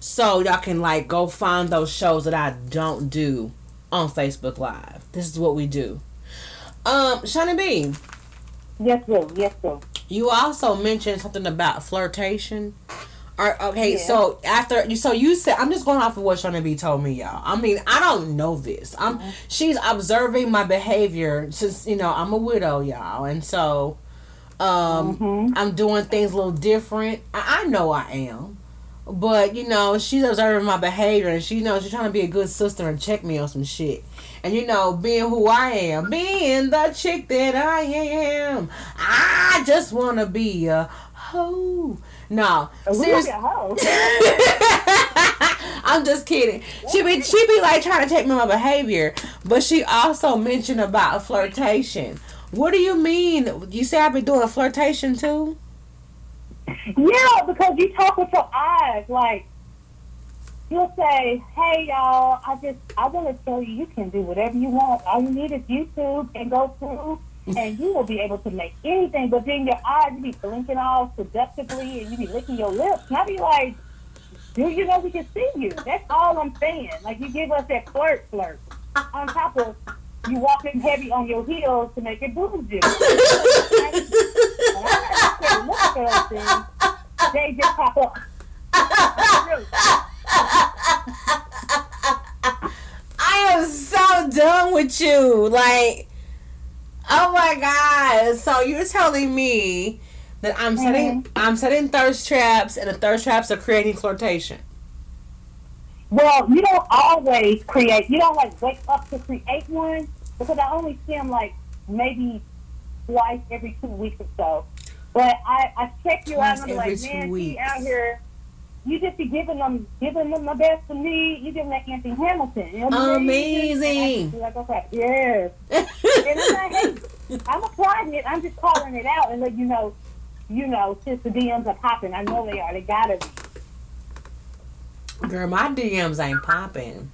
So y'all can like go find those shows that I don't do on Facebook Live. This is what we do. Um, Shawnee B,
Yes, sir. Yes, sir.
you also mentioned something about flirtation. Or, okay,
Yeah.
so after you, so you said I'm just going off of what Shawnee B told me, y'all. I mean, I don't know this. I'm she's observing my behavior since you know I'm a widow, y'all, and so um I'm doing things a little different. I, I know I am, but you know she's observing my behavior, and she knows she's trying to be a good sister and check me on some shit. And you know, being who I am, being the chick that I am, I just want to be a hoe. No, seriously. I'm just kidding. She be she be like trying to take me on my behavior, but she also mentioned about flirtation. What do you mean? You say I be doing flirtation too?
Yeah, because you talk with your eyes. Like you'll say, "Hey, y'all, I just I want to show you you can do whatever you want. All you need is YouTube and go through, and you will be able to make anything." But then your eyes you be blinking all seductively, and you be licking your lips. And I be like, "Do you know we can see you?" That's all I'm saying. Like you give us that flirt, flirt on top of. You walking heavy on your heels to make it booze you. And I had look at those. They just pop up.
I am so done with you. Like, oh my god! So you're telling me that I'm mm-hmm. setting I'm setting thirst traps, and the thirst traps are creating flirtation.
Well, you don't always create. You don't like wake up to create one because I only see them like maybe twice every two weeks or so. But I, I check you out
Twice
and I'm like, man,
weeks.
she out here. You just be giving them, giving them the best of me. You giving that Anthony Hamilton. You know what I mean?
Amazing.
I like, okay, yes. and I'm not hating. I'm applying it. I'm just calling it out and let you know. You know, since the DMs are popping, I know they are. They gotta be.
Girl, my DMs ain't popping.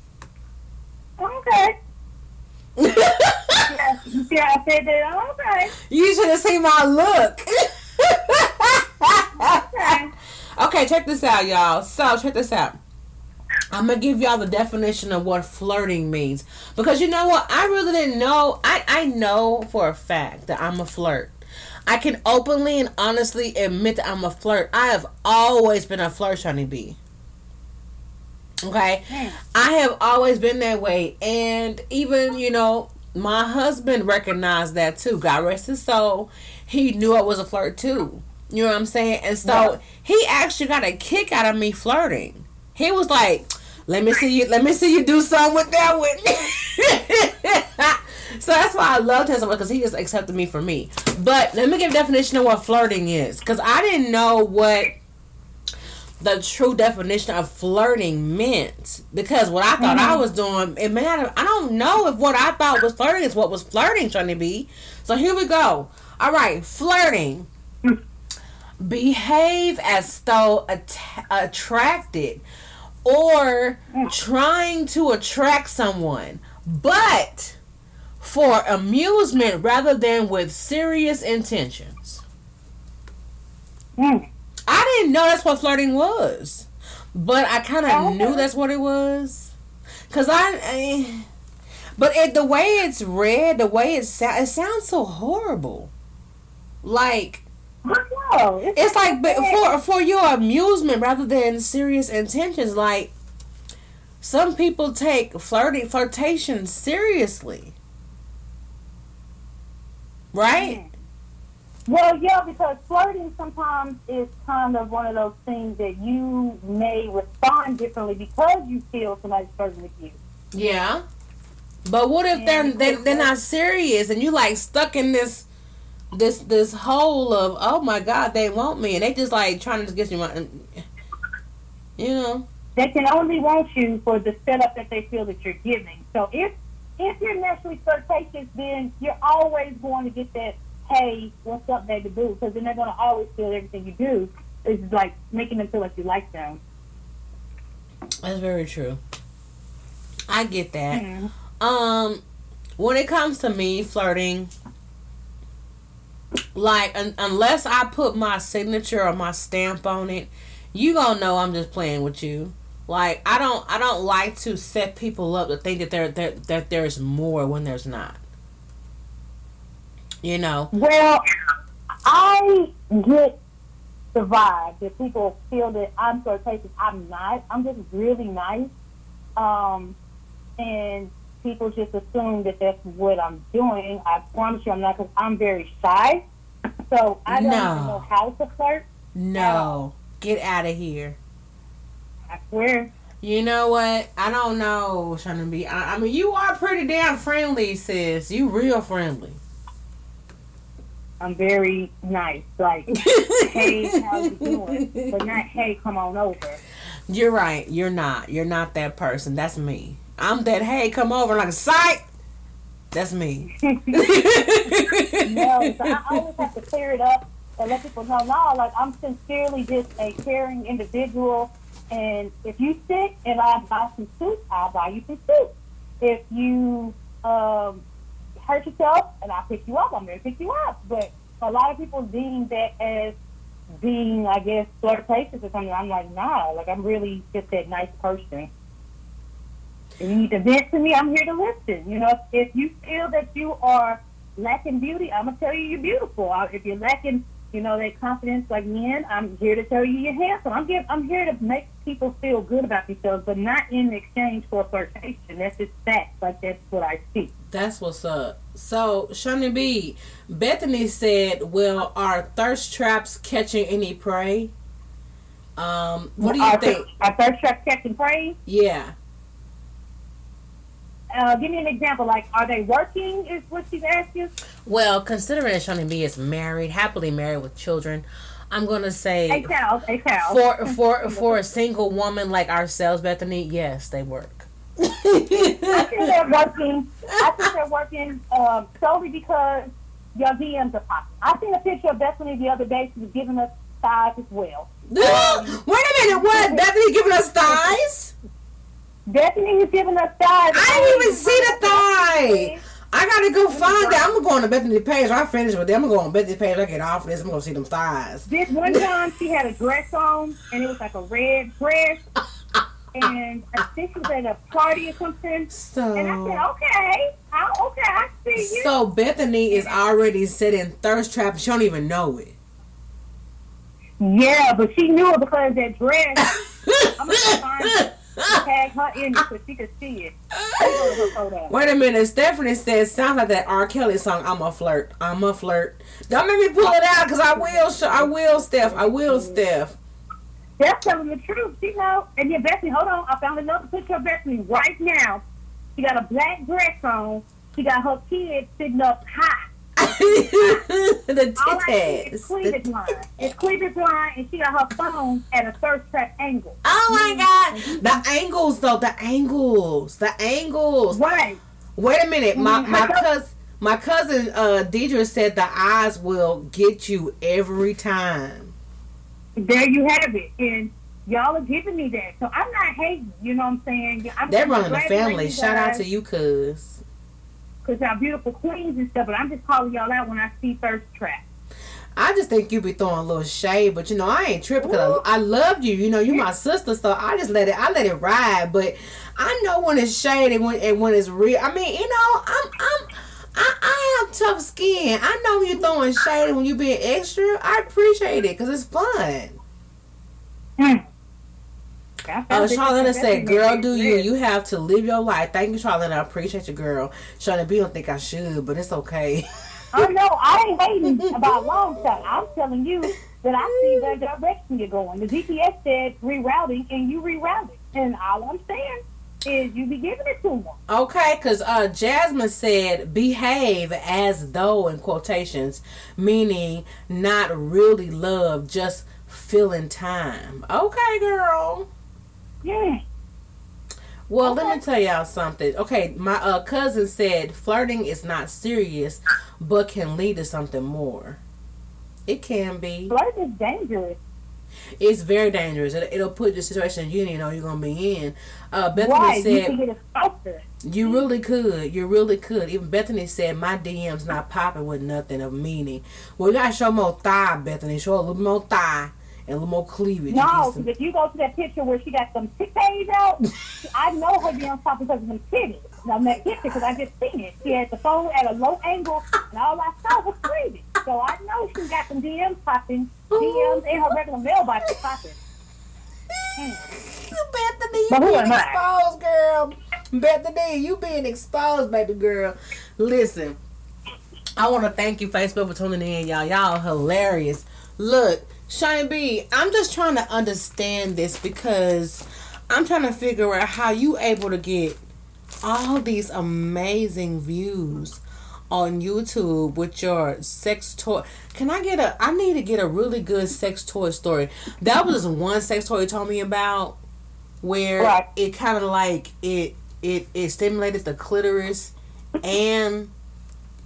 Okay. yeah, you see how I said that? Okay.
You should have seen my look.
Okay.
okay, check this out, y'all. So, check this out. I'm gonna give y'all the definition of what flirting means because you know what? I really didn't know. I I know for a fact that I'm a flirt. I can openly and honestly admit that I'm a flirt. I have always been a flirt, Shawnee B. Okay, hmm. I have always been that way, and even you know my husband recognized that too. God rest his soul. He knew I was a flirt too. You know what I'm saying? And so he actually got a kick out of me flirting. He was like, "Let me see you. Let me see you do something with that one." so that's why I loved him so much because he just accepted me for me. But let me give a definition of what flirting is because I didn't know what the true definition of flirting meant because what I thought I was doing, it may not have, I don't know if what I thought was flirting is what was flirting trying to be. So here we go. All right, flirting. Behave as though att- attracted or trying to attract someone, but for amusement rather than with serious intentions.
Mm.
I didn't know that's what flirting was, but I kind of
Oh,
knew that's what it was. Cause I, I but it, the way it's read, the way it sounds, it sounds so horrible. Like
No, it's,
it's like but for for your amusement rather than serious intentions. Like some people take flirting flirtation seriously, right? Mm.
Well, yeah, because flirting sometimes is kind of one of those things that you may respond differently because you feel somebody's flirting with you.
Yeah. But what if they're they, they're not serious and you like stuck in this this this hole of oh my god they want me and they just like trying to get you my you know
They can only want you for the setup that they feel that you're giving. So if if you're naturally flirtatious, then you're always going to get that, hey, what's up, baby boo? Because then they're going to always feel everything you do is like making them feel like you like them.
that's very true. I get that.
Mhm.
Um, when it comes to me flirting, like un- unless I put my signature or my stamp on it, you gonna know I'm just playing with you. Like I don't, I don't like to set people up to think that there that that there's more when there's not. You know,
Well, I get the vibe that people feel that I'm flirtatious. I'm not. I'm just really nice. Um, and people just assume that that's what I'm doing. I promise you I'm not because I'm very shy. So I don't
No.
even know how to flirt.
no, get out of here.
I swear.
You know what? I don't know, Shawnee B. I, I mean, you are pretty damn friendly, sis. You real friendly.
I'm very nice. Like, hey, how you doing? But not, hey, come on over.
You're right. You're not. You're not that person. That's me. I'm that. Hey, come over like a sight. That's me.
No, so I always have to clear it up and let people know, no, like I'm sincerely just a caring individual. And if you sick and I buy some soup, I'll buy you some soup. If you um, hurt yourself and I pick you up, I'm going to pick you up. But a lot of people deem that as being, I guess, flirtatious or something. I'm like, nah, like I'm really just that nice person. If you need to vent to me, I'm here to listen. You know, if, you feel that you are lacking beauty, I'm gonna tell you you're beautiful. If you're lacking, you know, that confidence like men, I'm here to tell you you're handsome. I'm give, I'm here to make people feel good about themselves, but not in exchange for flirtation. That's just fact. Like that's what I see.
That's what's up. So, Shawnee B. Bethany said, "Well, are thirst traps catching any prey?" Um, what do you
our,
think?
Our thirst trap catching prey?
Yeah.
Uh, give me an example. Like, are they working? Is what she's asking.
Well, considering that Shawnee B is married, happily married with children, I'm gonna say
cow, a cow.
for for for a single woman like ourselves, Bethany, yes, they work.
I think they're working. I think they're working um, solely because your DMs are popping. I seen a picture of Bethany the other day. She was giving us thighs as well.
Wait a minute, what? Bethany giving us thighs?
Bethany was giving us thighs.
I didn't even see the thigh. I gotta go find that. I'm gonna go on the Bethany page. I finish with them. I'm gonna go on Bethany page. I get off this. I'm gonna see them thighs.
This one time she had a dress on, and it was like a red dress. And I think she was at a party or something. So, and I said, okay, I, okay, I see you.
so Bethany is already setting thirst trap. She don't even know it.
Yeah, but she knew it because that dress. I'm gonna find it. Tag her in it she could see it. She wrote her photo.
Wait a minute. Stephanie says, sounds like that R. Kelly song, I'm a flirt. I'm a flirt. Don't make me pull it out because I will, sh- I will, Steph. I will, Steph.
That's telling the truth. She know. And then Bethany, hold on. I found another picture of Bethany right now. She got a black dress on. She got her kids sitting up high.
the
All I see is cleavage line. It's cleavage line, and she got her phone at a thirst trap angle.
oh my God. The angles, though. The angles. The angles.
Right.
Wait a minute. My,
Mhm.
my cousin. My cousin uh, Deidre said the eyes will get you every time.
There you have it. And y'all are giving me that. So I'm not hating. You know what I'm saying? I'm
They're running the family. Shout out to you, cuz.
Because y'all beautiful queens and stuff, but I'm just calling y'all out when I see thirst trap.
I just think you be throwing a little shade, but you know I ain't tripping because I, I love you. You know you my sister, so I just let it. I let it ride. But I know when it's shade and when and when it's real. I mean, you know, I'm I'm I, I have tough skin. I know when you throwing shade when you being extra. I appreciate it because it's fun.
Mm.
Uh, Charlotte said, "Girl, do you? You have to live your life." Thank you, Charlotte. I appreciate you, girl. Charlotte B don't think I should, but it's okay.
I know I ain't hating about long shot. I'm telling you that I see the direction you're going. The GPS said rerouting, and you rerouted. And all I'm saying is you be giving it to them.
Okay, because uh, Jasmine said behave as though in quotations, meaning not really love, just filling time. Okay, girl.
Yeah.
Well, let me tell y'all something. Okay, my uh, cousin said flirting is not serious, but can lead to something more. It can be.
Flirt is dangerous.
It's very dangerous. It, it'll put you in a situation you didn't know you're gonna be in. Uh, Bethany
Why? You
said
exposed.
you really could. You really could. Even Bethany said my DM's not popping with nothing of meaning. Well, you gotta show more thigh, Bethany. Show a little more thigh and a little more cleavage.
No, because
some-
if you go to that picture where she got some titties out, I know her DMs popping because of them titties. Now, that picture, because I just seen it. She had the phone at a low angle, and all I saw was cleavage. So I know she got some DMs popping, DMs and her regular mailbox is popping.
Bethany, you
But who
being
am I?
exposed, girl. Bethany, you being exposed, baby girl. Listen, I want to thank you, Facebook, for tuning in, y'all. Y'all hilarious. Look, Shawnee B, I'm just trying to understand this because I'm trying to figure out how you able to get all these amazing views on YouTube with your sex toy. Can I get a? I need to get a really good sex toy story. That was one sex toy you told me about where
Right.
it kind of like it it it stimulated the clitoris and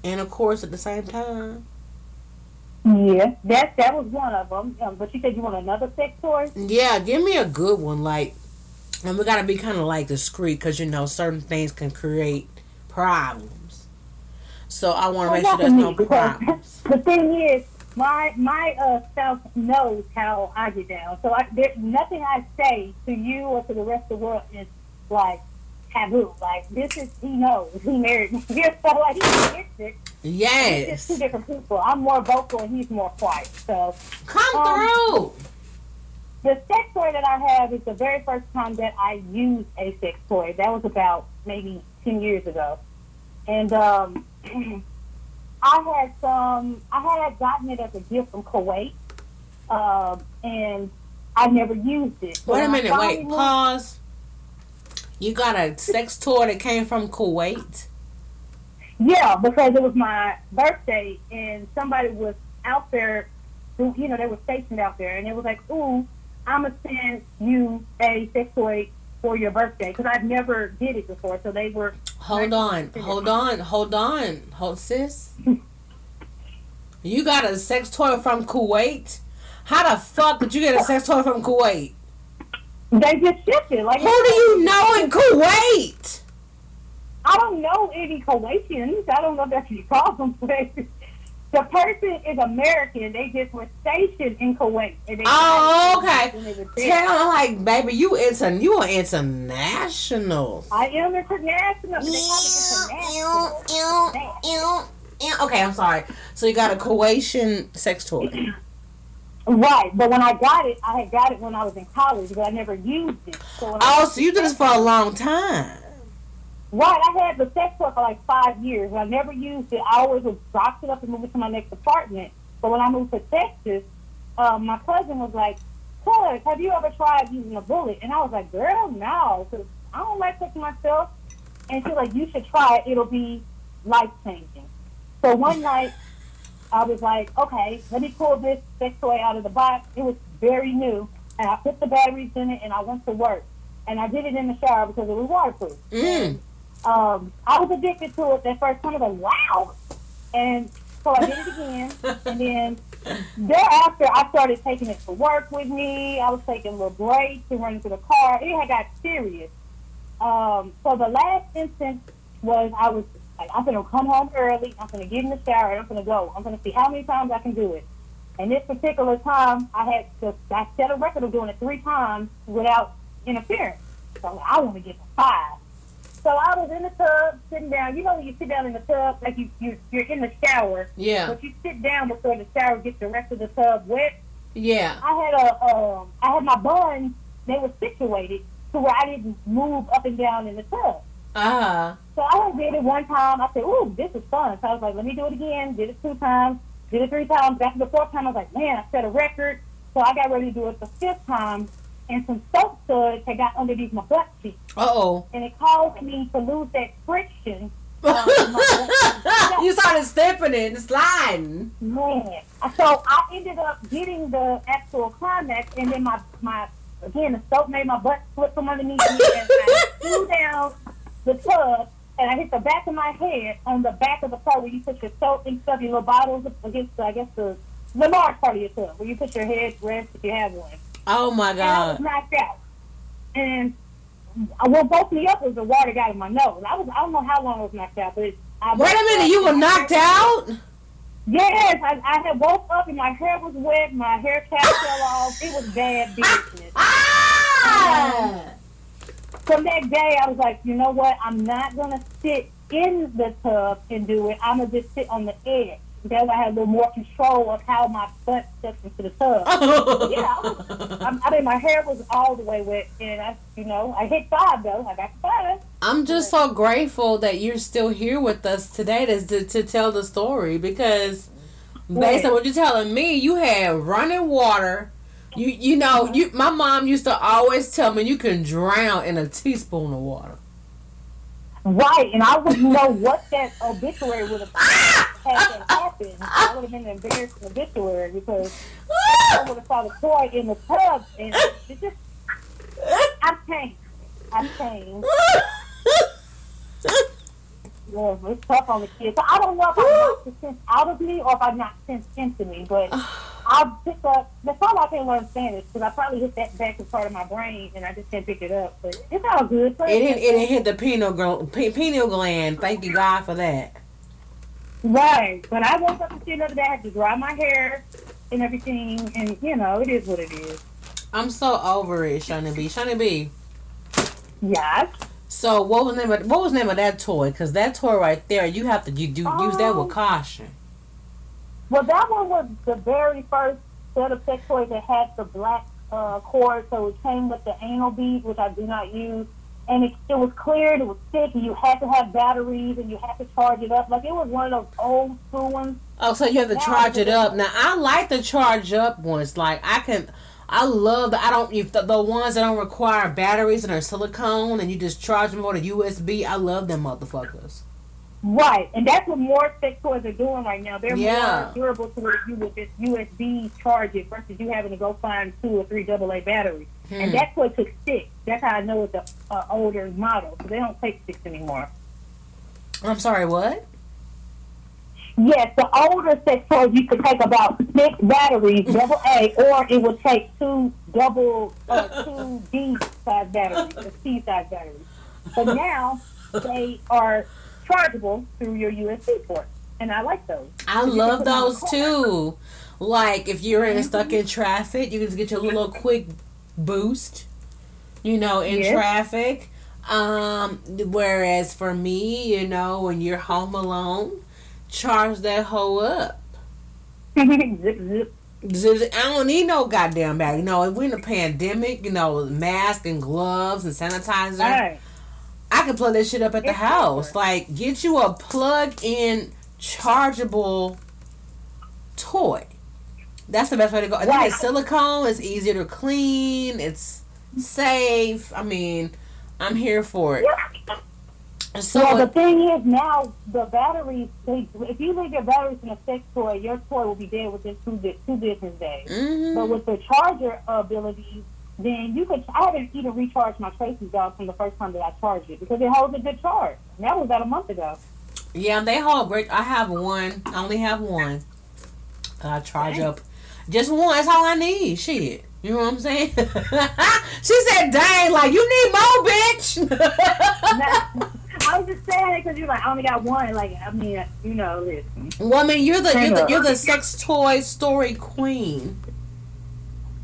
intercourse at the same time.
Yeah, that that was one of them. Um, but you said you want another sex toy?
Yeah, give me a good one, like, and we gotta be kind of like discreet because you know certain things can create problems. So I want to
Well,
make sure there's
for
no problems.
The thing is, my my uh, spouse knows how I get down. So I, there, nothing I say to you or to the rest of the world is like taboo. Like this is he knows he married me. so like he gets it. It's just two different people. I'm more vocal and he's more quiet. So
come
Um,
through.
the sex toy that I have is the very first time that I used a sex toy. That was about maybe ten years ago, and um, I had some. I had gotten it as a gift from Kuwait, um, and I never used it. So
Wait a minute. Wait. Pause. You got a sex toy that came from Kuwait.
Yeah, because it was my birthday, and somebody was out there. You know, they were stationed out there, and it was like, "Ooh, I'm gonna send you a sex toy for your birthday," because I've never did it before. So they were
Hold on. Hold on. Hold on. Hold sis. You got a sex toy from Kuwait? How the fuck did you get a sex toy from Kuwait?
They just shifted. Like
Who do you know in Kuwait?
I don't know any Kuwaitians. I don't know if that's your problem, but the person is American. They just were stationed in Kuwait. And they
Oh, okay.
when they were there.
Tell like, baby, you inter you are international.
I am international. but They call it international.
Okay, I'm sorry. So you got a Kuwaitian sex toy.
Right, but when I got it, I had got it when I was in college, but I never used it. So I
Oh, so you did this for a long time.
Right, I had the sex toy for like five years. and I never used it. I always would box it up and move it to my next apartment. But when I moved to Texas, um, my cousin was like, "Cuz, have you ever tried using a bullet?" And I was like, "Girl, no, because I don't like touching myself." And she's like, "You should try it. It'll be life changing." So one night, I was like, "Okay, let me pull this sex toy out of the box." It was very new, and I put the batteries in it, and I went to work. And I did it in the shower because it was waterproof
Mm.
um, I was addicted to it that first time. I was like, wow. And so I did it again. and then thereafter, I started taking it to work with me. I was taking little breaks to run to the car. It had got serious. Um, so the last instance was I was like, I'm gonna come home early. I'm gonna get in the shower. and I'm gonna go. I'm gonna see how many times I can do it. And this particular time, I had to. I set a record of doing it three times without interference. So I want to get to five. So I was in the tub, sitting down. You know when you sit down in the tub, like you, you you're in the shower,
Yeah.
but you sit down before the shower gets the rest of the tub wet.
Yeah.
I had a um, I had my buns. They were situated to where I didn't move up and down in the tub.
Uh
So I did it one time. I said, "Ooh, this is fun." So I was like, "Let me do it again." Did it two times. Did it three times. After the fourth time, I was like, "Man, I set a record." So I got ready to do it the fifth time, and some soap suds had got underneath my butt cheek,
uh oh.
and it caused me to lose that friction. um, in my butt cheek.
you started stepping it and sliding.
Man, so I ended up getting the actual climax, and then my my again the soap made my butt slip from underneath me, and I threw down the tub, and I hit the back of my head on the back of the part where you put your soap and stuff, your little bottles against I guess the the large part of your tub where you put your head rest if you have one.
Oh my
And I was knocked out, and what woke me up was the water got in my nose. I was I don't know how long I was knocked out, but I
Wait a minute, you were knocked out?
Yes, I, I had woke up and my hair was wet, my hair cap fell off. It was bad business.
Ah!
From that day, I was like, you know what? I'm not gonna sit in the tub and do it. I'm gonna just sit on the edge. That way I had a little more control of how my butt steps into the tub. yeah, I, was, I, I mean, my hair was all the way wet, and I, you know, I hit five though. I got to five.
I'm just so grateful that you're still here with us today to, to, to tell the story because based on what you're telling me, you had running water. You you know you my mom used to always tell me you can drown in a teaspoon of water.
Right, and I wouldn't know what that obituary would have had that happen. I would have been an embarrassing obituary because I would have saw the toy in the tub, and it just I've changed. I've changed. Yeah, it's tough on the kids. So I don't know if I knocked the sense out of me or if I knocked sense into me, but I picked up. That's all I can learn Spanish because I probably hit that back as part of my brain, and I just can't pick it up. But it's all good.
It hit, it hit the pineal, gl- pineal gland. Thank you God for that.
Right. But I woke up and see another day. I had to dry my hair and everything, and you know, it is what it is.
I'm so over it, Shawnee B. Shawnee B.
Yes.
So what was the name of what was the name of that toy? Because that toy right there, you have to you do use that with
Um,
caution.
Well, that one was the very first set of sex toys that had the black uh, cord, so it came with the anal beads, which I do not use. And it, it was cleared, it was thick, and you had to have batteries, and you had to charge it up. Like it was one of those old school ones.
Oh, so you have to
Yeah,
charge it up. Now I like the charge up ones. Like I can, I love the I don't if the, the ones that don't require batteries and are silicone and you just charge them with a USB. I love them motherfuckers.
Right, and that's what more sex toys are doing right now. They're
Yeah.
more durable to where you would just USB charge it versus you having to go find two or three AA batteries.
Hmm.
And that's what took sticks. That's how I know it's a uh, older model. So they don't take six anymore.
I'm sorry, what?
Yes, the older sex toys you could take about six batteries, double A, or it would take two double, uh, two D size batteries, or C size batteries. But now they are chargeable through your USB port, and I like those.
I love
put them in the
those too. Like if you're in stuck in traffic, you can just get your little quick boost. You know, in
Yes.
traffic. Um, whereas for me, you know, when you're home alone, charge that hoe up.
zip, zip.
I don't need no goddamn bag. You know, if we're in a pandemic, you know, mask and gloves and sanitizer.
Right.
I can plug that shit up at the
It's
house. Like, get you a plug-in chargeable toy. That's the best way to go. I think
Right.
it's silicone. It's easier to clean. It's safe. I mean, I'm here for it. So
well, the thing is now the batteries. They, if you leave your batteries in a sex toy, your toy will be dead within two di- two business days.
Mhm.
But with the charger ability, then you could. I haven't even recharged my Tracy's Dog from the first time that I charged it because it holds a good charge. And that was about a month ago.
Yeah, they hold great. I have one. I only have one. I charge up just one. That's all I need. Shit. You know what I'm saying? she said, dang, like, you need more, bitch.
Nah, I was just saying it because you're like, I only got one. Like, I mean, you know, listen.
well, I mean, you're the, you're the, you're the sex toy story queen.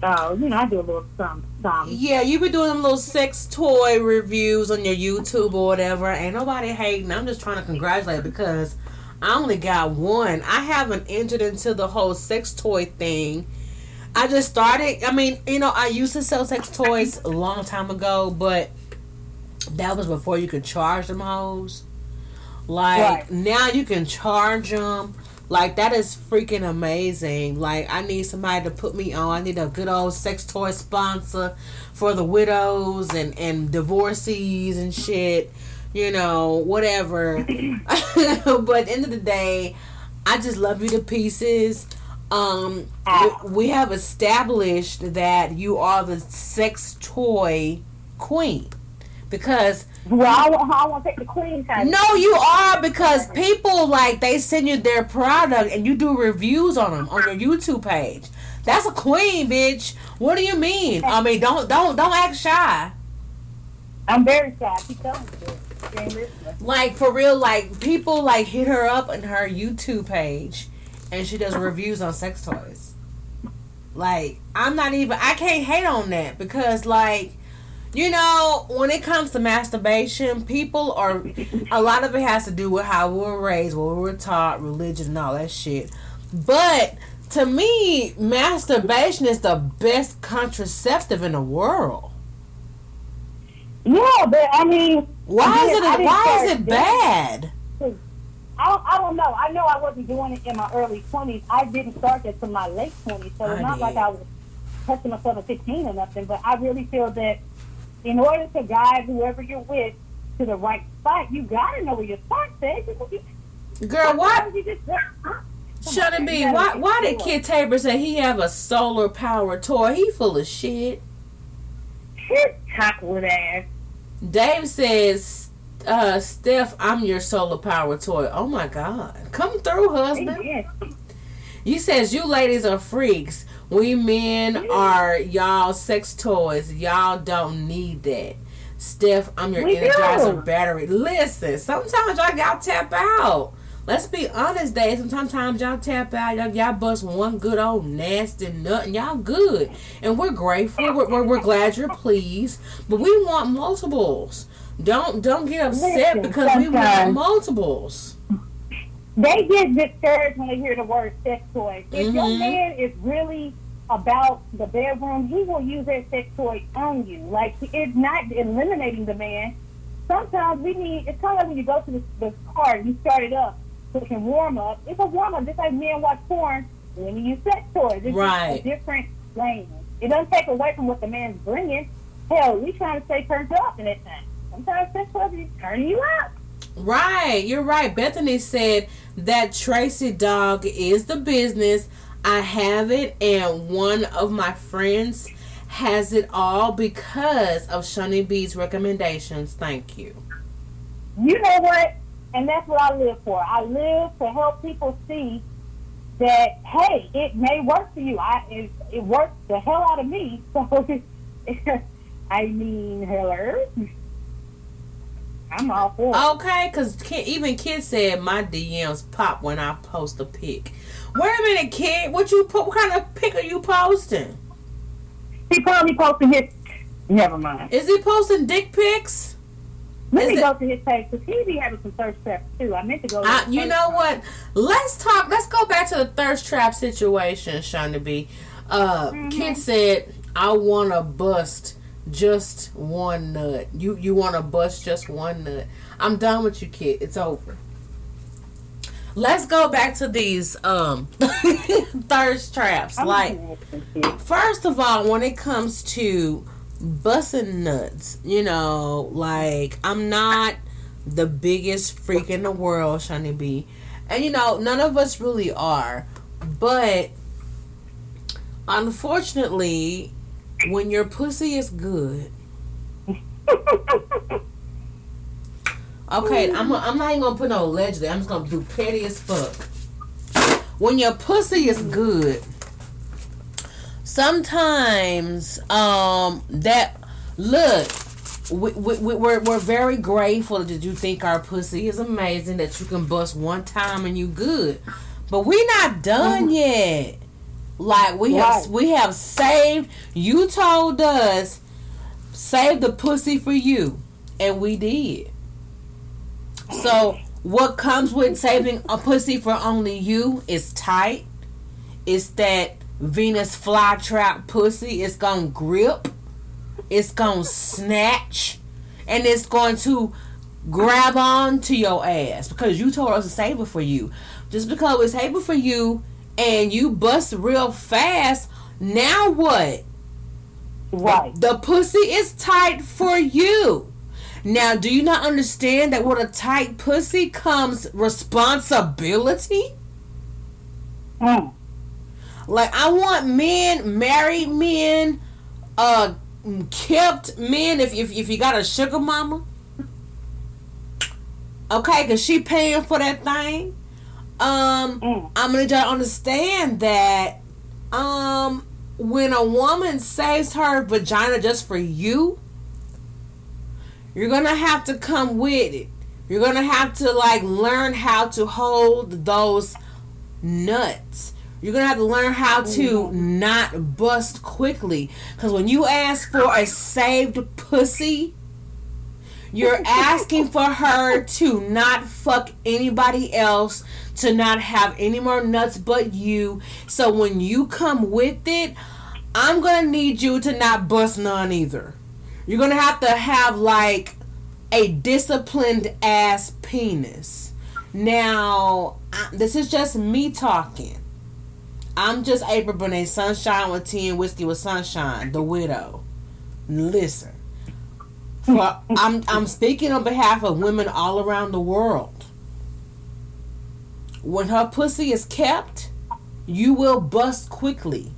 So, you know, I do a little something. something.
Yeah, you be doing them little sex toy reviews on your YouTube or whatever. Ain't nobody hating. I'm just trying to congratulate because I only got one. I haven't entered into the whole sex toy thing. I just started. I mean, you know, I used to sell sex toys a long time ago, but that was before you could charge them hoes. Like
Right.
now, you can charge them. Like that is freaking amazing. Like I need somebody to put me on. I need a good old sex toy sponsor for the widows and and divorcees and shit. You know, whatever. but end of the day, I just love you to pieces. Um, we have established that you are the sex toy queen because
Well, I, want- I want to take the queen kind.
no, you are because people like they send you their product and you do reviews on them on your YouTube page. That's a queen, bitch. What do you mean? I mean, don't don't don't act shy.
I'm very shy. Keep telling me.
Like for real, like people like hit her up on her YouTube page, and she does reviews on sex toys. Like I'm not even. I can't hate on that because like. You know, when it comes to masturbation, people are a lot of it has to do with how we were raised, what we were taught, religion, and all that shit. But to me, masturbation is the best contraceptive in the world.
Yeah, but I mean,
Why is
I
it? Why is it bad?
I don't, I don't know. I know I wasn't doing it in my early 20s. I didn't start that till my late 20s. So
I
it's not
did.
like I was touching myself at 15 or nothing. But I really feel that in order to guide whoever you're with to the right spot, you got to know where your spot is.
Girl, why?
Sometimes you just, huh?
Shouldn't be. Why? Why did Kid Tabor say he have a solar power toy? He full of shit.
Shit, chocolate ass.
Dave says, uh, "Steph, I'm your solar power toy." Oh my God, come through, husband.
Amen.
You says you ladies are freaks. We men are y'all sex toys. Y'all don't need that. Steph, I'm your
We
energizer
do.
battery. Listen, sometimes y'all got tap out. Let's be honest, Dave. Sometimes y'all tap out. Y'all, y'all bust one good old nasty nut, and y'all good. And we're grateful. We're, we're, we're glad you're pleased. But we want multiples. Don't don't get upset
Listen,
because we want multiples.
They get discouraged when they hear the word sex toy. If your
Mhm.
man is really about the bedroom, he will use that sex toy on you. Like it's not eliminating the man. Sometimes we need. It's kind of like when you go to the, the car and you start it up, so it can warm up. It's a warm up, just like men watch porn when you use sex toys. It's
Right.
a different lane. It doesn't take away from what the man's bringing. Hell, we trying to stay turned up in that time. Sometimes sex toys is turning you up.
Right, you're right. Bethany said that Tracy dog is the business. I have it, and one of my friends has it all because of Shawnee B's recommendations. Thank you.
you know what? And that's what I live for. I live to help people see that hey, it may work for you. I it, it works the hell out of me. So I mean, hello. I'm all for it.
Okay, because even Kid said my DMs pop when I post a pic. Wait a minute, Kid. What you po- What kind of pic are you posting?
He probably posting his. Never mind.
Is he posting dick pics?
Let
Is
me
it-
go to his page because he be having some thirst traps too. I meant to go. to
Uh,
his
you know what? Let's talk. Let's go back to the thirst trap situation, Shonda B. Uh, Kid said, "I want to bust just one nut. You you want to bust just one nut? I'm done with you, kid. It's over." Let's go back to these um thirst traps. Like, first of all, when it comes to busting nuts, you know, like I'm not the biggest freak in the world, Shawnee B. And you know, none of us really are. But unfortunately, when your pussy is good, okay, I'm I'm not even gonna put no allegedly. I'm just gonna do petty as fuck. when your pussy is good, sometimes um that look we, we, we- we're, we're very grateful that you think our pussy is amazing that you can bust one time and you good but we not done yet like we have we have saved you told us save the pussy for you. And we did. So what comes with saving a pussy for only you is tight. It's that venus flytrap pussy. It's gonna grip. It's gonna snatch. And it's going to grab on to your ass because you told us to save it for you. Just because we save it for you and you bust real fast now what
Right.
the pussy is tight for you. Now, do you not understand that with a tight pussy comes responsibility?
Mm.
Like, I want men, married men, uh, kept men. If if, if you got a sugar mama, okay, cause she paying for that thing. Um,
Mm.
I'm gonna just understand that. Um, when a woman saves her vagina just for you, you're gonna have to come with it. You're gonna have to like learn how to hold those nuts. You're gonna have to learn how to not bust quickly. Cause when you ask for a saved pussy, you're asking for her to not fuck anybody else, to not have any more nuts but you. So when you come with it, I'm gonna need you to not bust none either. You're gonna have to have like a disciplined ass penis. Now, I, this is just me talking. I'm just April Bonet Sunshine with tea and whiskey with sunshine, the widow. Listen, for I'm I'm speaking on behalf of women all around the world. When her pussy is kept, you will bust quickly.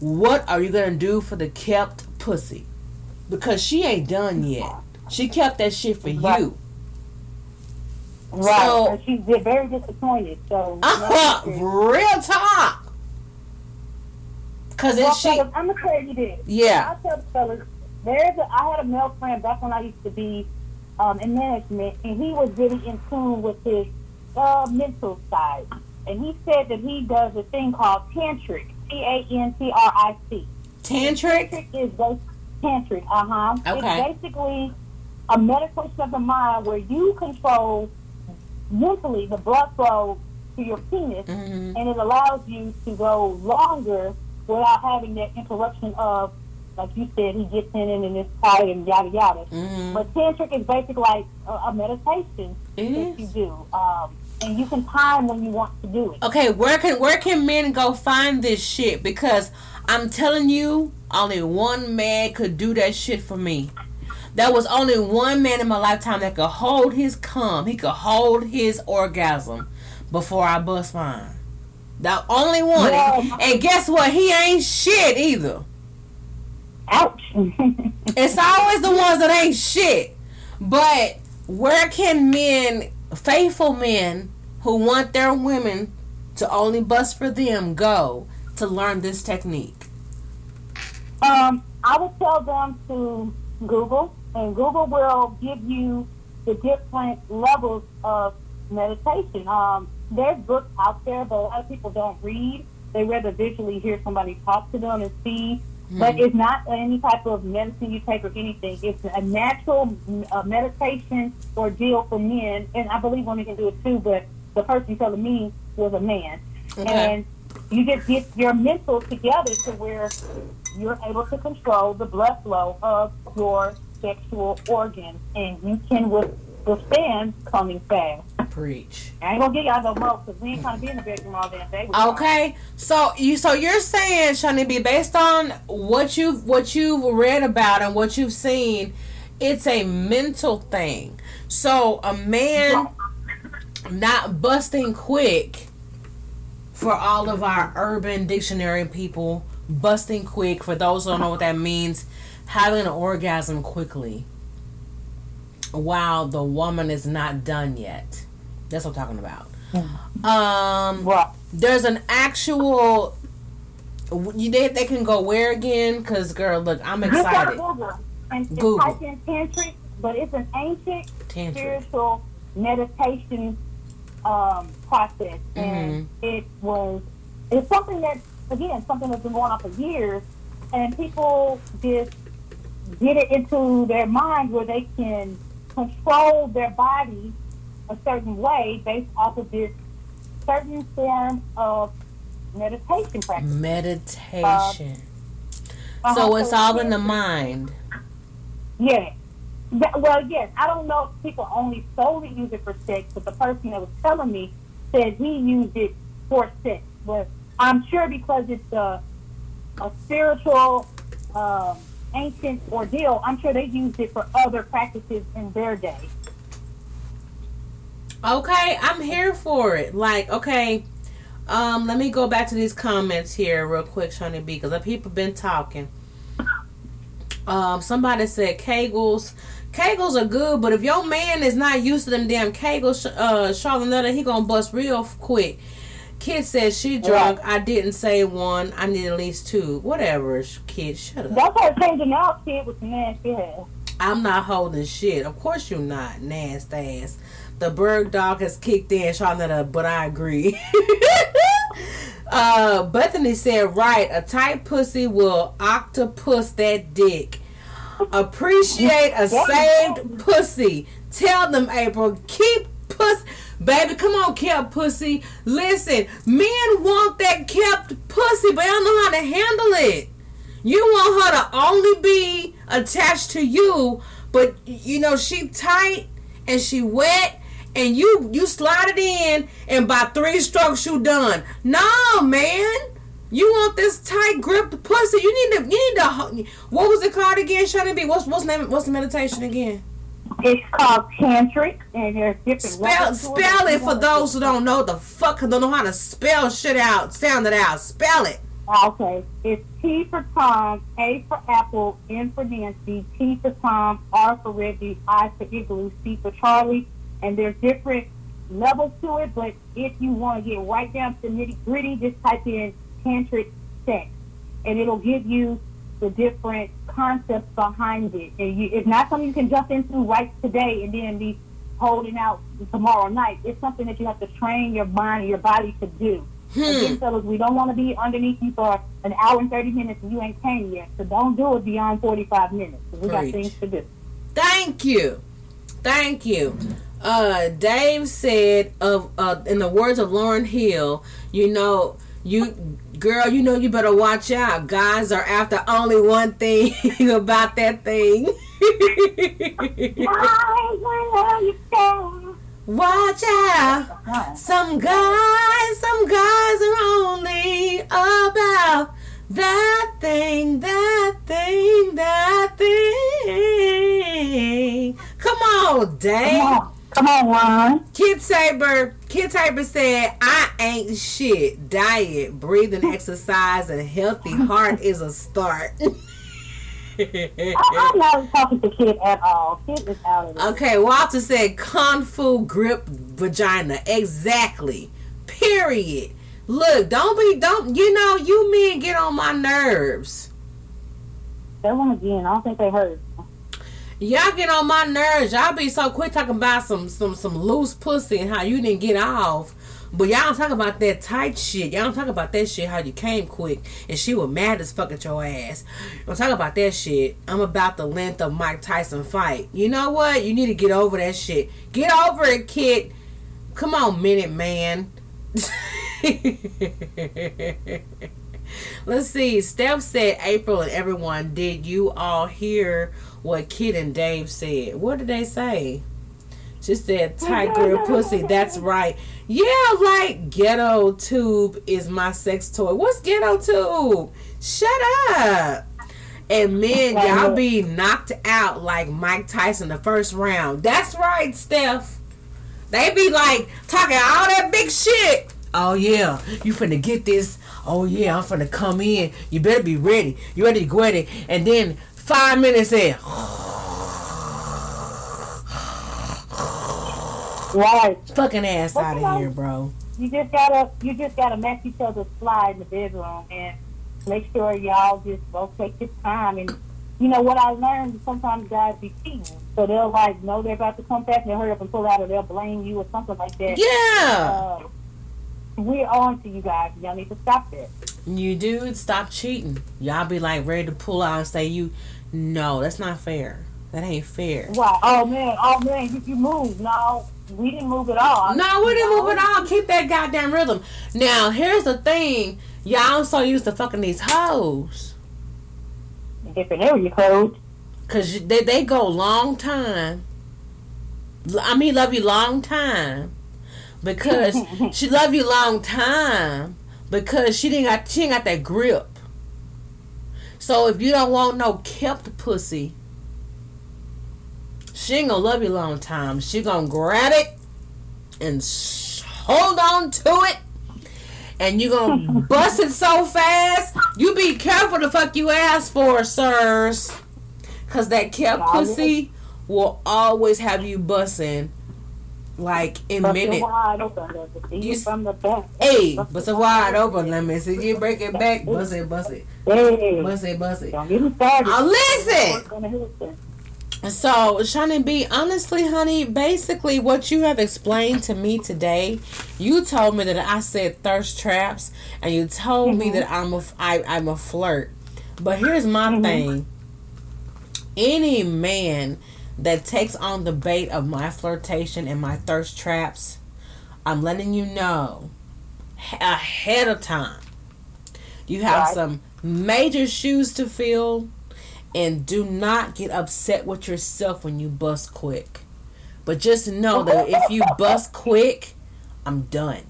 What are you gonna do for the kept pussy? Because she ain't done yet. She kept that shit for
Right.
you.
Right.
So-
and she's very disappointed. So.
Uh, real talk. Cause
well,
it's she.
fellas, I'm gonna tell you this.
Yeah.
I'll tell the fellas. There's a, I had a male friend back when I used to be um, in management, and he was really in tune with his uh, mental side. And he said that he does a thing called tantric, T A N T R I C.
Tantric.
Tantric is bas- tantric. Uh huh.
Okay.
It's basically a meditation of the mind where you control mentally the blood flow to your penis,
Mhm.
and it allows you to go longer without having that interruption of, like you said, he gets in and it's tight and yada yada.
Mhm.
But tantric is basically like a, a meditation
It
that you do, um, and you can time when you want to do it.
Okay, where can where can men go find this shit? Because I'm telling you, only one man could do that shit for me. There was only one man in my lifetime that could hold his cum. He could hold his orgasm before I bust mine. The only one.
Yeah.
And guess what? He ain't shit either.
Ouch.
It's always the ones that ain't shit. But where can men, faithful men who want their women to only bust for them, go to learn this technique?
Um, I would tell them to Google, and Google will give you the different levels of meditation. Um, there's books out there, but a lot of people don't read. They rather visually hear somebody talk to them and see. But it's not any type of medicine you take or anything. It's a natural uh, meditation or deal for men, and I believe women can do it too. But the person telling me was a man,
Okay.
and you just get your mental together to where you're able to control the blood flow of your sexual organs, and you can with- withstand coming fast.
Preach.
I ain't gonna get y'all no more because we ain't trying to be in the bedroom all damn day.
Okay, so you so you're saying, Shawnee B, based on what you've what you've read about and what you've seen, it's a mental thing. So a man not busting quick for all of our urban dictionary people, busting quick for those who don't know what that means, having an orgasm quickly while the woman is not done yet. That's what I'm talking about. Um
Right.
there's an actual. You they, they can go where again? Cause girl, look, I'm excited.
Google and just
Google.
type in tantric, but it's an ancient
Tantric.
spiritual meditation um, process,
Mm-hmm.
and it was it's something that again something that's been going on for years, and people just get it into their mind where they can control their body a certain way based off of this certain form of meditation practice.
Meditation.
Uh,
so it's all in the mind.
Yeah. That- well, yes. I don't know if people only solely use it for sex, but the person that was telling me said he used it for sex. But I'm sure because it's a, a spiritual, um, ancient ordeal, I'm sure they used it for other practices in their day.
Okay, I'm here for it. Like, okay, um, let me go back to these comments here real quick, Shawnee B, because the people been talking. Um, somebody said Kegels. Kegels are good, but if your man is not used to them damn Kegels, uh, Charlotte, he gonna bust real quick. Kid says she drunk. I didn't say one. I need at least two. Whatever, kid, shut up.
That's her changing out kid with the nasty hair.
I'm not holding shit. Of course you're not, nasty ass. The bird dog has kicked in, Charlotte, but I agree. uh, Bethany said, right, a tight pussy will octopus that dick. Appreciate a saved pussy. Tell them, April, keep pussy. Baby, come on, kept pussy. Listen, men want that kept pussy, but I don't know how to handle it. You want her to only be attached to you, but you know she tight and she wet, and you you slide it in, and by three strokes you done. No, man. You want this tight grip pussy? You need to. You need to. What was it called again, Shawty B? What's what's name? What's the meditation again?
It's called tantric, and there's different
Spell spell it for those who don't know the fuck don't know how to spell shit out, sound it out. Spell it.
Okay, it's T for Tom, A for Apple, N for Nancy, T for Tom, R for Reggie, I for Igloo, C for Charlie, and there's different levels to it. But if you want to get right down to the nitty gritty, just type in tantric sex, and it'll give you the different concepts behind it. And you, it's not something you can jump into right today and then be holding out tomorrow night. It's something that you have to train your mind and your body to do. Hmm. Again, fellas, we don't want to be underneath you for an hour and 30 minutes and you ain't came yet. So don't do it beyond 45 minutes. We got things to do.
Thank you. Thank you. Uh, Dave said of uh, in the words of Lauryn Hill, you know, you girl, you know you better watch out. Guys are after only one thing about that thing. watch out. Some guys, some guys are only about that thing, that thing, that thing. Come on, Dave.
Come on, come on, Ron.
Kid Saber, Kid Saber said, I ain't shit. Diet, breathing, exercise, and healthy heart is a start.
I, I'm not talking to Kid at all. Kid is out of it.
okay, Walter said, Kung Fu grip vagina. Exactly. Period. Look, don't be, don't, you know, you men get on my nerves.
That one again, I don't think they heard.
Y'all get on my nerves. Y'all be so quick talking about some some some loose pussy and how you didn't get off. But y'all don't talk about that tight shit. Y'all don't talk about that shit how you came quick and she was mad as fuck at your ass. Don't talk about that shit. I'm about the length of Mike Tyson fight. You know what? You need to get over that shit. Get over it, kid. Come on, minute man. Let's see. Steph said, April and everyone, did you all hear what Kid and Dave said? What did they say? She said, tight girl pussy. That's right. Yeah, like ghetto tube is my sex toy. What's ghetto tube? Shut up. And men, y'all be knocked out like Mike Tyson the first round. That's right, Steph. They be like talking all that big shit. Oh yeah, you finna get this. Oh yeah, I'm finna come in. You better be ready. You ready to go at it. And then five minutes in.
Right.
Fucking ass out of here, bro.
you just gotta you just gotta make each other slide in the bedroom and make sure y'all just both take your time and you know what I learned is sometimes guys be cheating. So they'll like know they're about to come back and they'll hurry up and pull out or they'll blame you or something like that.
Yeah.
Uh, we're on to you guys. Y'all need to stop that.
You do stop cheating. Y'all be like ready to pull out and say you no, that's not fair. That ain't fair.
Why? Oh man, oh man, you, you moved. No, we didn't move at all.
No, we didn't move at all. Keep that goddamn rhythm. Now, here's the thing. Y'all so used to fucking these hoes.
Different area code.
Cause they they go long time. I mean, love you long time, because she love you long time because she didn't got she ain't got that grip. So if you don't want no kept pussy, she ain't gonna love you long time. She gonna grab it and hold on to it. And you gonna bust it so fast. You be careful the fuck you ask for, sirs. Cause that kept pussy will always have you busting like in
Bust it
minute.
wide open. Let me see
You
from the back.
Hey, bust it wide open. Let me see you break it back. Bust it, bust it,
Hey,
bust it, bust it.
don't get me started.
Now listen.
It's gonna hit them.
So, Shannon B, honestly, honey, basically what you have explained to me today, you told me that I said thirst traps, and you told me mm-hmm. that I'm a I, I'm a flirt. But here's my mm-hmm. thing: any man that takes on the bait of my flirtation and my thirst traps, I'm letting you know ahead of time. You have
Right.
some major shoes to fill and do not get upset with yourself when you bust quick. But just know that if you bust quick, I'm done.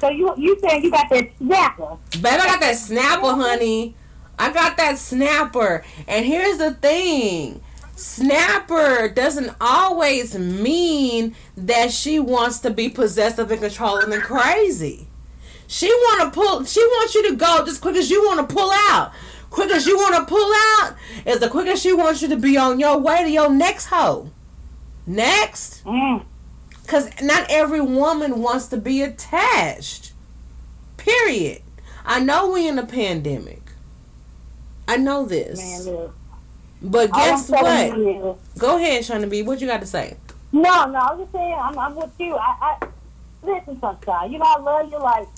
So you you saying you got that snapper?
Baby, I got that snapper, honey. I got that snapper. And here's the thing. Snapper doesn't always mean that she wants to be possessive and controlling and crazy. She want to pull. She wants you to go just quick as you want to pull out. Quick as you want to pull out is the quickest she wants you to be on your way to your next hoe. Next,
Mm.
because not every woman wants to be attached. Period. I know we in a pandemic. I know this.
Man, look.
But guess what? Go ahead, Shana B. What you got to say?
No, no, I'm just saying, I'm, I'm with you. I, I listen, sunshine. You know, I love you like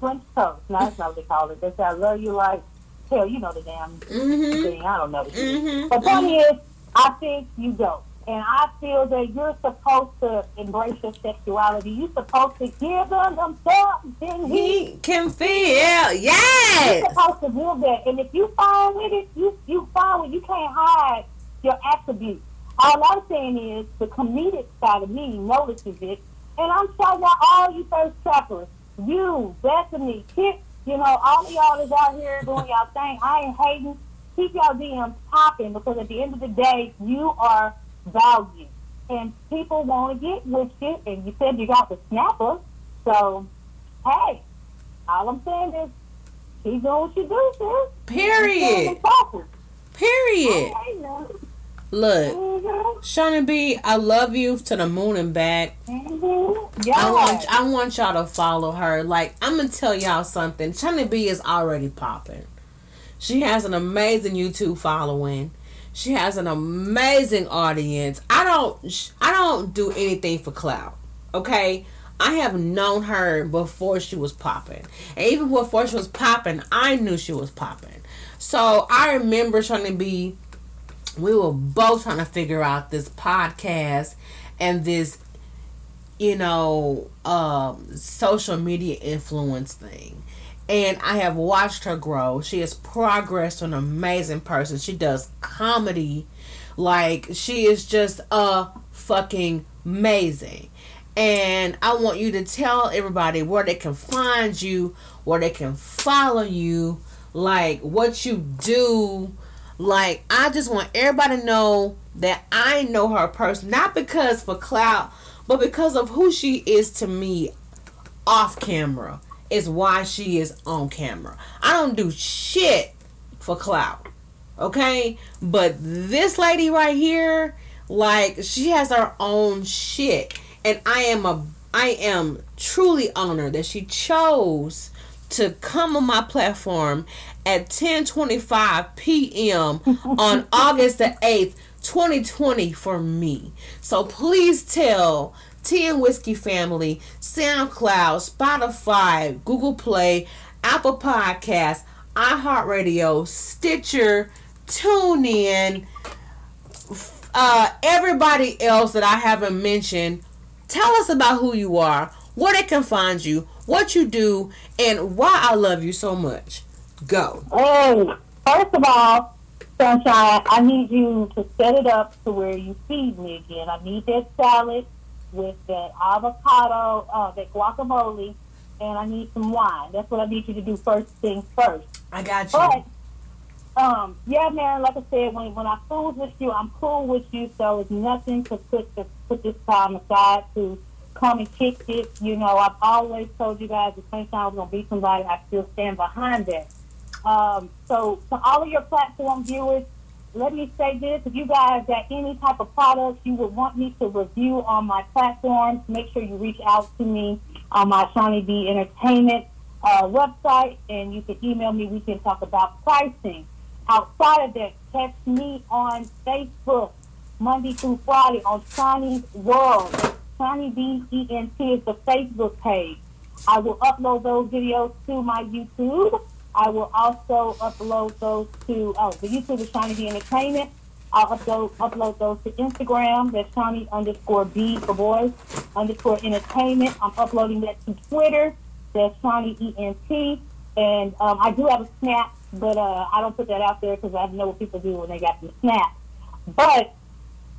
French toast. No, that's not what they call it. They say I love you like hell. You know the damn
Mm-hmm.
thing. I don't know.
Mm-hmm.
The point is, I think you don't. And I feel that you're supposed to embrace your sexuality. You're supposed to give them something. He
He can feel. Yes.
You're supposed to do that. And if you fine with it, you you fine with it. You can't hide your attributes. All I'm saying is the comedic side of me notices it. And I'm shouting out all you first trappers. You, Bethany, Kit, you know, all of y'all is out here doing y'all thing. I ain't hating. Keep y'all DMs popping because at the end of the day, you are value. And people want to get with you. And you said you got the snapper. So, hey, all I'm saying is keep doing what you do, sis.
Period. Period. Look,
Mm-hmm.
Shana B, I love you to the moon and back.
Mm-hmm. Yeah.
I want I want y'all to follow her. Like I'm gonna tell y'all something. Shana B is already popping. She has an amazing YouTube following. She has an amazing audience. I don't I don't do anything for clout. Okay? I have known her before she was popping. And even before she was popping, I knew she was popping. So I remember trying to be we were both trying to figure out this podcast and this you know um social media influence thing and i have watched her grow. She has progressed an amazing person. She does comedy. Like she is just a fucking amazing. And i want you to tell everybody where they can find you where they can follow you like what you do. Like I just want everybody to know that I know her person, not because for clout, but because of who she is to me off camera is why she is on camera. I don't do shit for clout. Okay? But this lady right here, like she has her own shit. And I am a I am truly honored that she chose to come on my platform at 10:25 p.m. on August the 8th, 2020 for me. So please tell Tea and Whiskey family, SoundCloud, Spotify, Google Play, Apple Podcasts, iHeartRadio, Stitcher, TuneIn, uh, everybody else that I haven't mentioned. Tell us about who you are, where they can find you, what you do, and why I love you so much. Go.
Hey, first of all, Sunshine, I need you to set it up to where you feed me again. I need that salad with that avocado, uh, that guacamole, and I need some wine. That's what I need you to do first things first.
I got you.
But um, yeah, man, like I said, when when I fool with you, I'm cool with you. So it's nothing to put to put this time aside to come and kick it. You know, I've always told you guys the same time I was gonna be somebody. I still stand behind that. Um, so to all of your platform viewers, let me say this: if you guys got any type of products you would want me to review on my platforms, make sure you reach out to me on my Shawnee B Entertainment uh, website, and you can email me. We can talk about pricing. Outside of that, catch me on Facebook Monday through Friday on Shawnee's World. Shawnee B E N T is the Facebook page. I will upload those videos to my YouTube. I will also upload those to oh the YouTube is Shawnee B Entertainment. I'll upload upload those to Instagram. That's Shawnee underscore B for boys underscore entertainment. I'm uploading that to Twitter. That's Shawnee E N T. And um, I do have a snap, but uh, I don't put that out there because I know what people do when they got the snap. But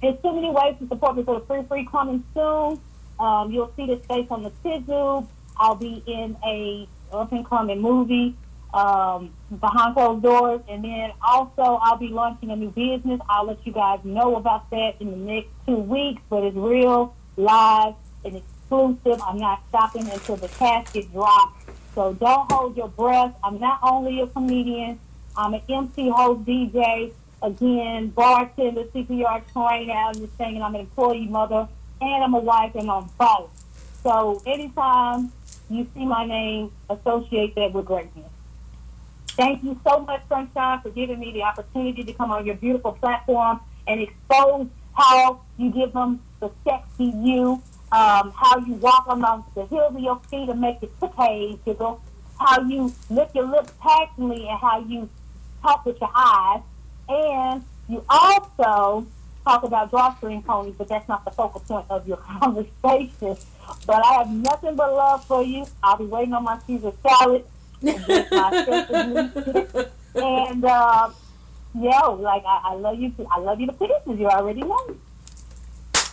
there's too many ways to support me for the free free coming soon. Um, you'll see this face on the Tizu. I'll be in a up and coming movie um, behind closed doors, and then also I'll be launching a new business. I'll let you guys know about that in the next two weeks, but it's real, live, and exclusive. I'm not stopping until the casket drops. So don't hold your breath. I'm not only a comedian, I'm an MC, host, DJ, again, bartender, CPR trainer the thing, and I'm an employee mother, and I'm a wife, and I'm both. So anytime you see my name, associate that with greatness. Thank you so much, Sunshine, for giving me the opportunity to come on your beautiful platform and expose how you give them the sexy you, um, how you walk amongst the heels of your feet and make it okay, jiggle, how you lift your lips passionately and how you talk with your eyes, and you also talk about drawstring ponies, but that's not the focal point of your conversation. But I have nothing but love for you. I'll be waiting on my Caesar salad and uh, yo, like I, I love you. I love you to pieces. You already know.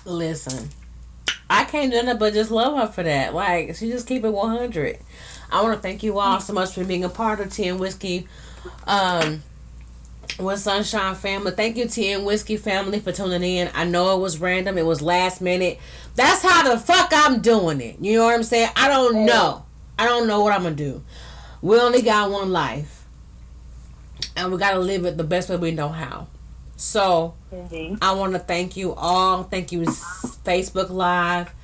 Listen, I can't do nothing but just love her for that. Like she just keep it one hundred. I want to thank you all so much for being a part of Tea and Whiskey. Um, with Sunshine family. Thank you, Tea and Whiskey family, for tuning in. I know it was random, it was last minute. That's how the fuck I'm doing it. You know what I'm saying? I don't know. I don't know what I'm gonna do. We only got one life. And we gotta live it the best way we know how. So
Indeed.
I want to thank you all. Thank you, Facebook Live.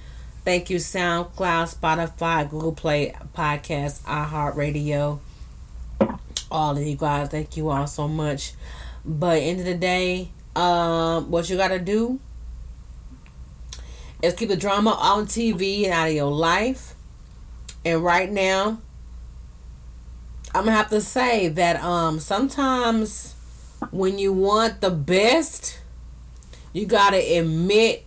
Thank you, SoundCloud, Spotify, Google Play, Podcast, iHeartRadio. All of you guys, thank you all so much. But end of the day, um, what you gotta do is keep the drama on TV and out of your life. And right now, I'm gonna have to say that um sometimes when you want the best, you gotta admit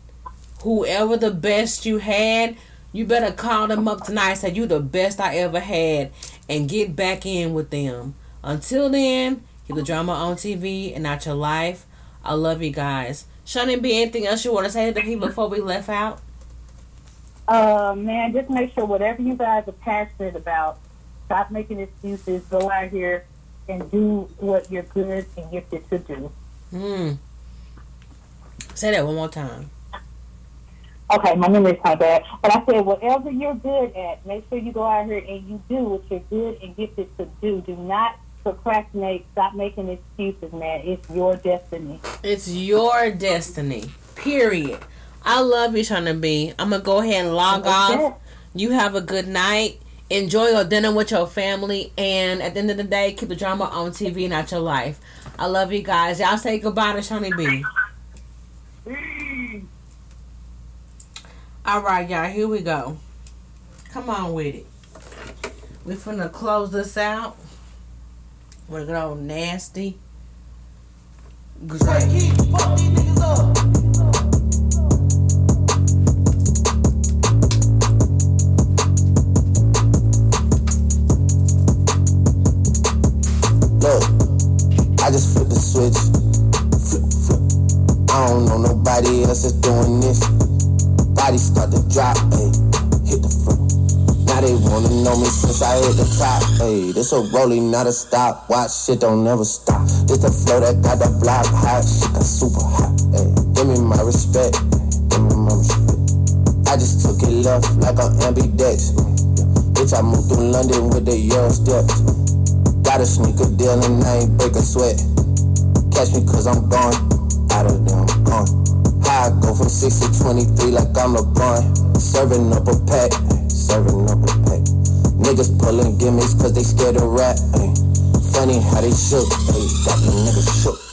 whoever the best you had, you better call them up tonight and say you the best I ever had and get back in with them. Until then, keep the drama on TV and not your life. I love you guys. Shouldn't be anything else you want to say to the people before we left out?
Uh, man, just make sure whatever you guys are passionate about, stop making excuses. Go out here and do what you're good and gifted to do.
Hmm. Say that one more time.
Okay, my memory's kind of bad. But I said, whatever you're good at, make sure you go out here and you do what you're good and gifted to do. Do not procrastinate. Stop making excuses, man. It's your destiny.
It's your destiny. Period. I love you, Shauna B. I'm gonna go ahead and log
That's
off
it.
You have a good night. Enjoy your dinner with your family. And at the end of the day, keep the drama on TV, not your life. I love you guys. Y'all say goodbye to Shawnee B. All right, y'all. Here we go. Come on with it. We finna close this out. We're gonna go nasty.
Look, I just flipped the switch. Flip, flip. I don't know nobody else that's doing this. Body start to drop, ayy. Hit the front. Now they wanna know me since I hit the top, ayy. This a rolling, not a stop. Watch shit don't never stop. This the flow that got the block hot. Shit got super hot, ayy. Give me my respect. Give me my respect. I just took it left like on ambidex. Bitch, I moved through London with the Euro steps. I got a sneaker deal and I ain't break a sweat. Catch me cause I'm gone. Out of there, I'm gone. Uh. How I go from 6 to 23 like I'm LeBron. Serving up a pack, serving up a pack. Niggas pulling gimmicks cause they scared of rap. Ay. Funny how they shook, ay. got the niggas shook.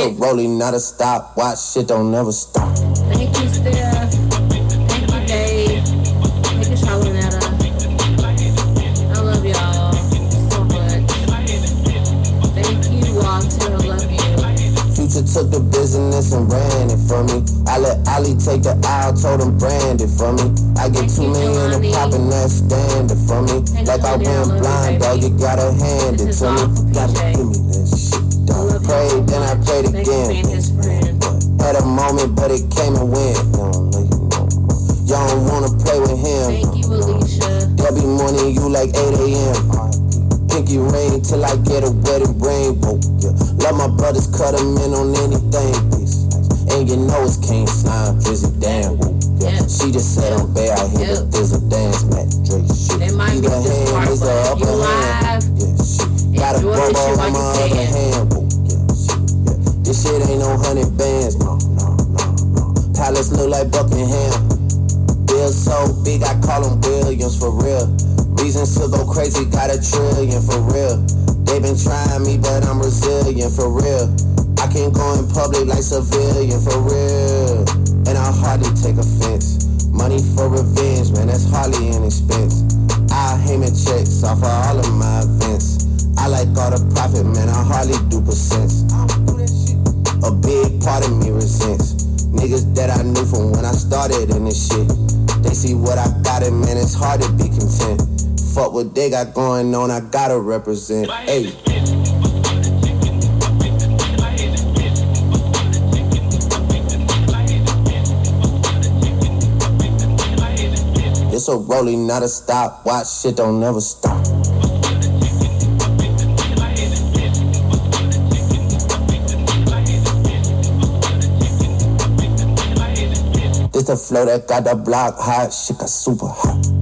It's a rolling, not a stop. Watch shit don't never stop.
Thank you, Steph. Thank you, Dave. Thank you, Charlotte. I love y'all so much. Thank you, Walter. I love you.
Future took the business and ran it for me. I let Ali take the aisle, told him brand it for me. I get
Thank
two
you,
million and poppin' that standard for me.
Thank
Like I. Went blind, dog, you gotta hand it
This
to me. Gotta give me that Prayed, then I prayed
Thank you for
again.
being his friend.
Had a moment, but it came and went. You don't know, you know. Y'all don't wanna play with him.
Thank you, Alicia.
They'll morning you like 8 a.m. Pinky rain till I get a wedding rainbow. Yeah. Love my brothers, cut them in on anything. And you know it's King Slime, Drizzy damn. Yeah. She just said I'm bad, I hit
Yep.
the thizzle dance, Mac Dre shit.
It might
Either hand
part,
is the upper hand. Yeah, shit. Got a
Enjoy this
bubble
shit
on my other hand. Shit ain't no hundred bands, no, no, no, no. Palace look like Buckingham. Bill so big, I call him Williams for real. Reasons to go crazy, got a trillion for real. They been trying me, but I'm resilient for real. I can go in public like civilian for real. And I hardly take offense. Money for revenge, man, that's hardly an expense. I Heyman checks off of all of my events. I like all the profit, man, I hardly do percents. I don't do that shit. A big part of me resents niggas that I knew from when I started in this shit. They see what I got, and man, it's hard to be content. Fuck what they got going on, I gotta represent. Hey. It's a rolling, not a stop. Watch shit don't never stop. Flow that got the block hot, shit got super hot.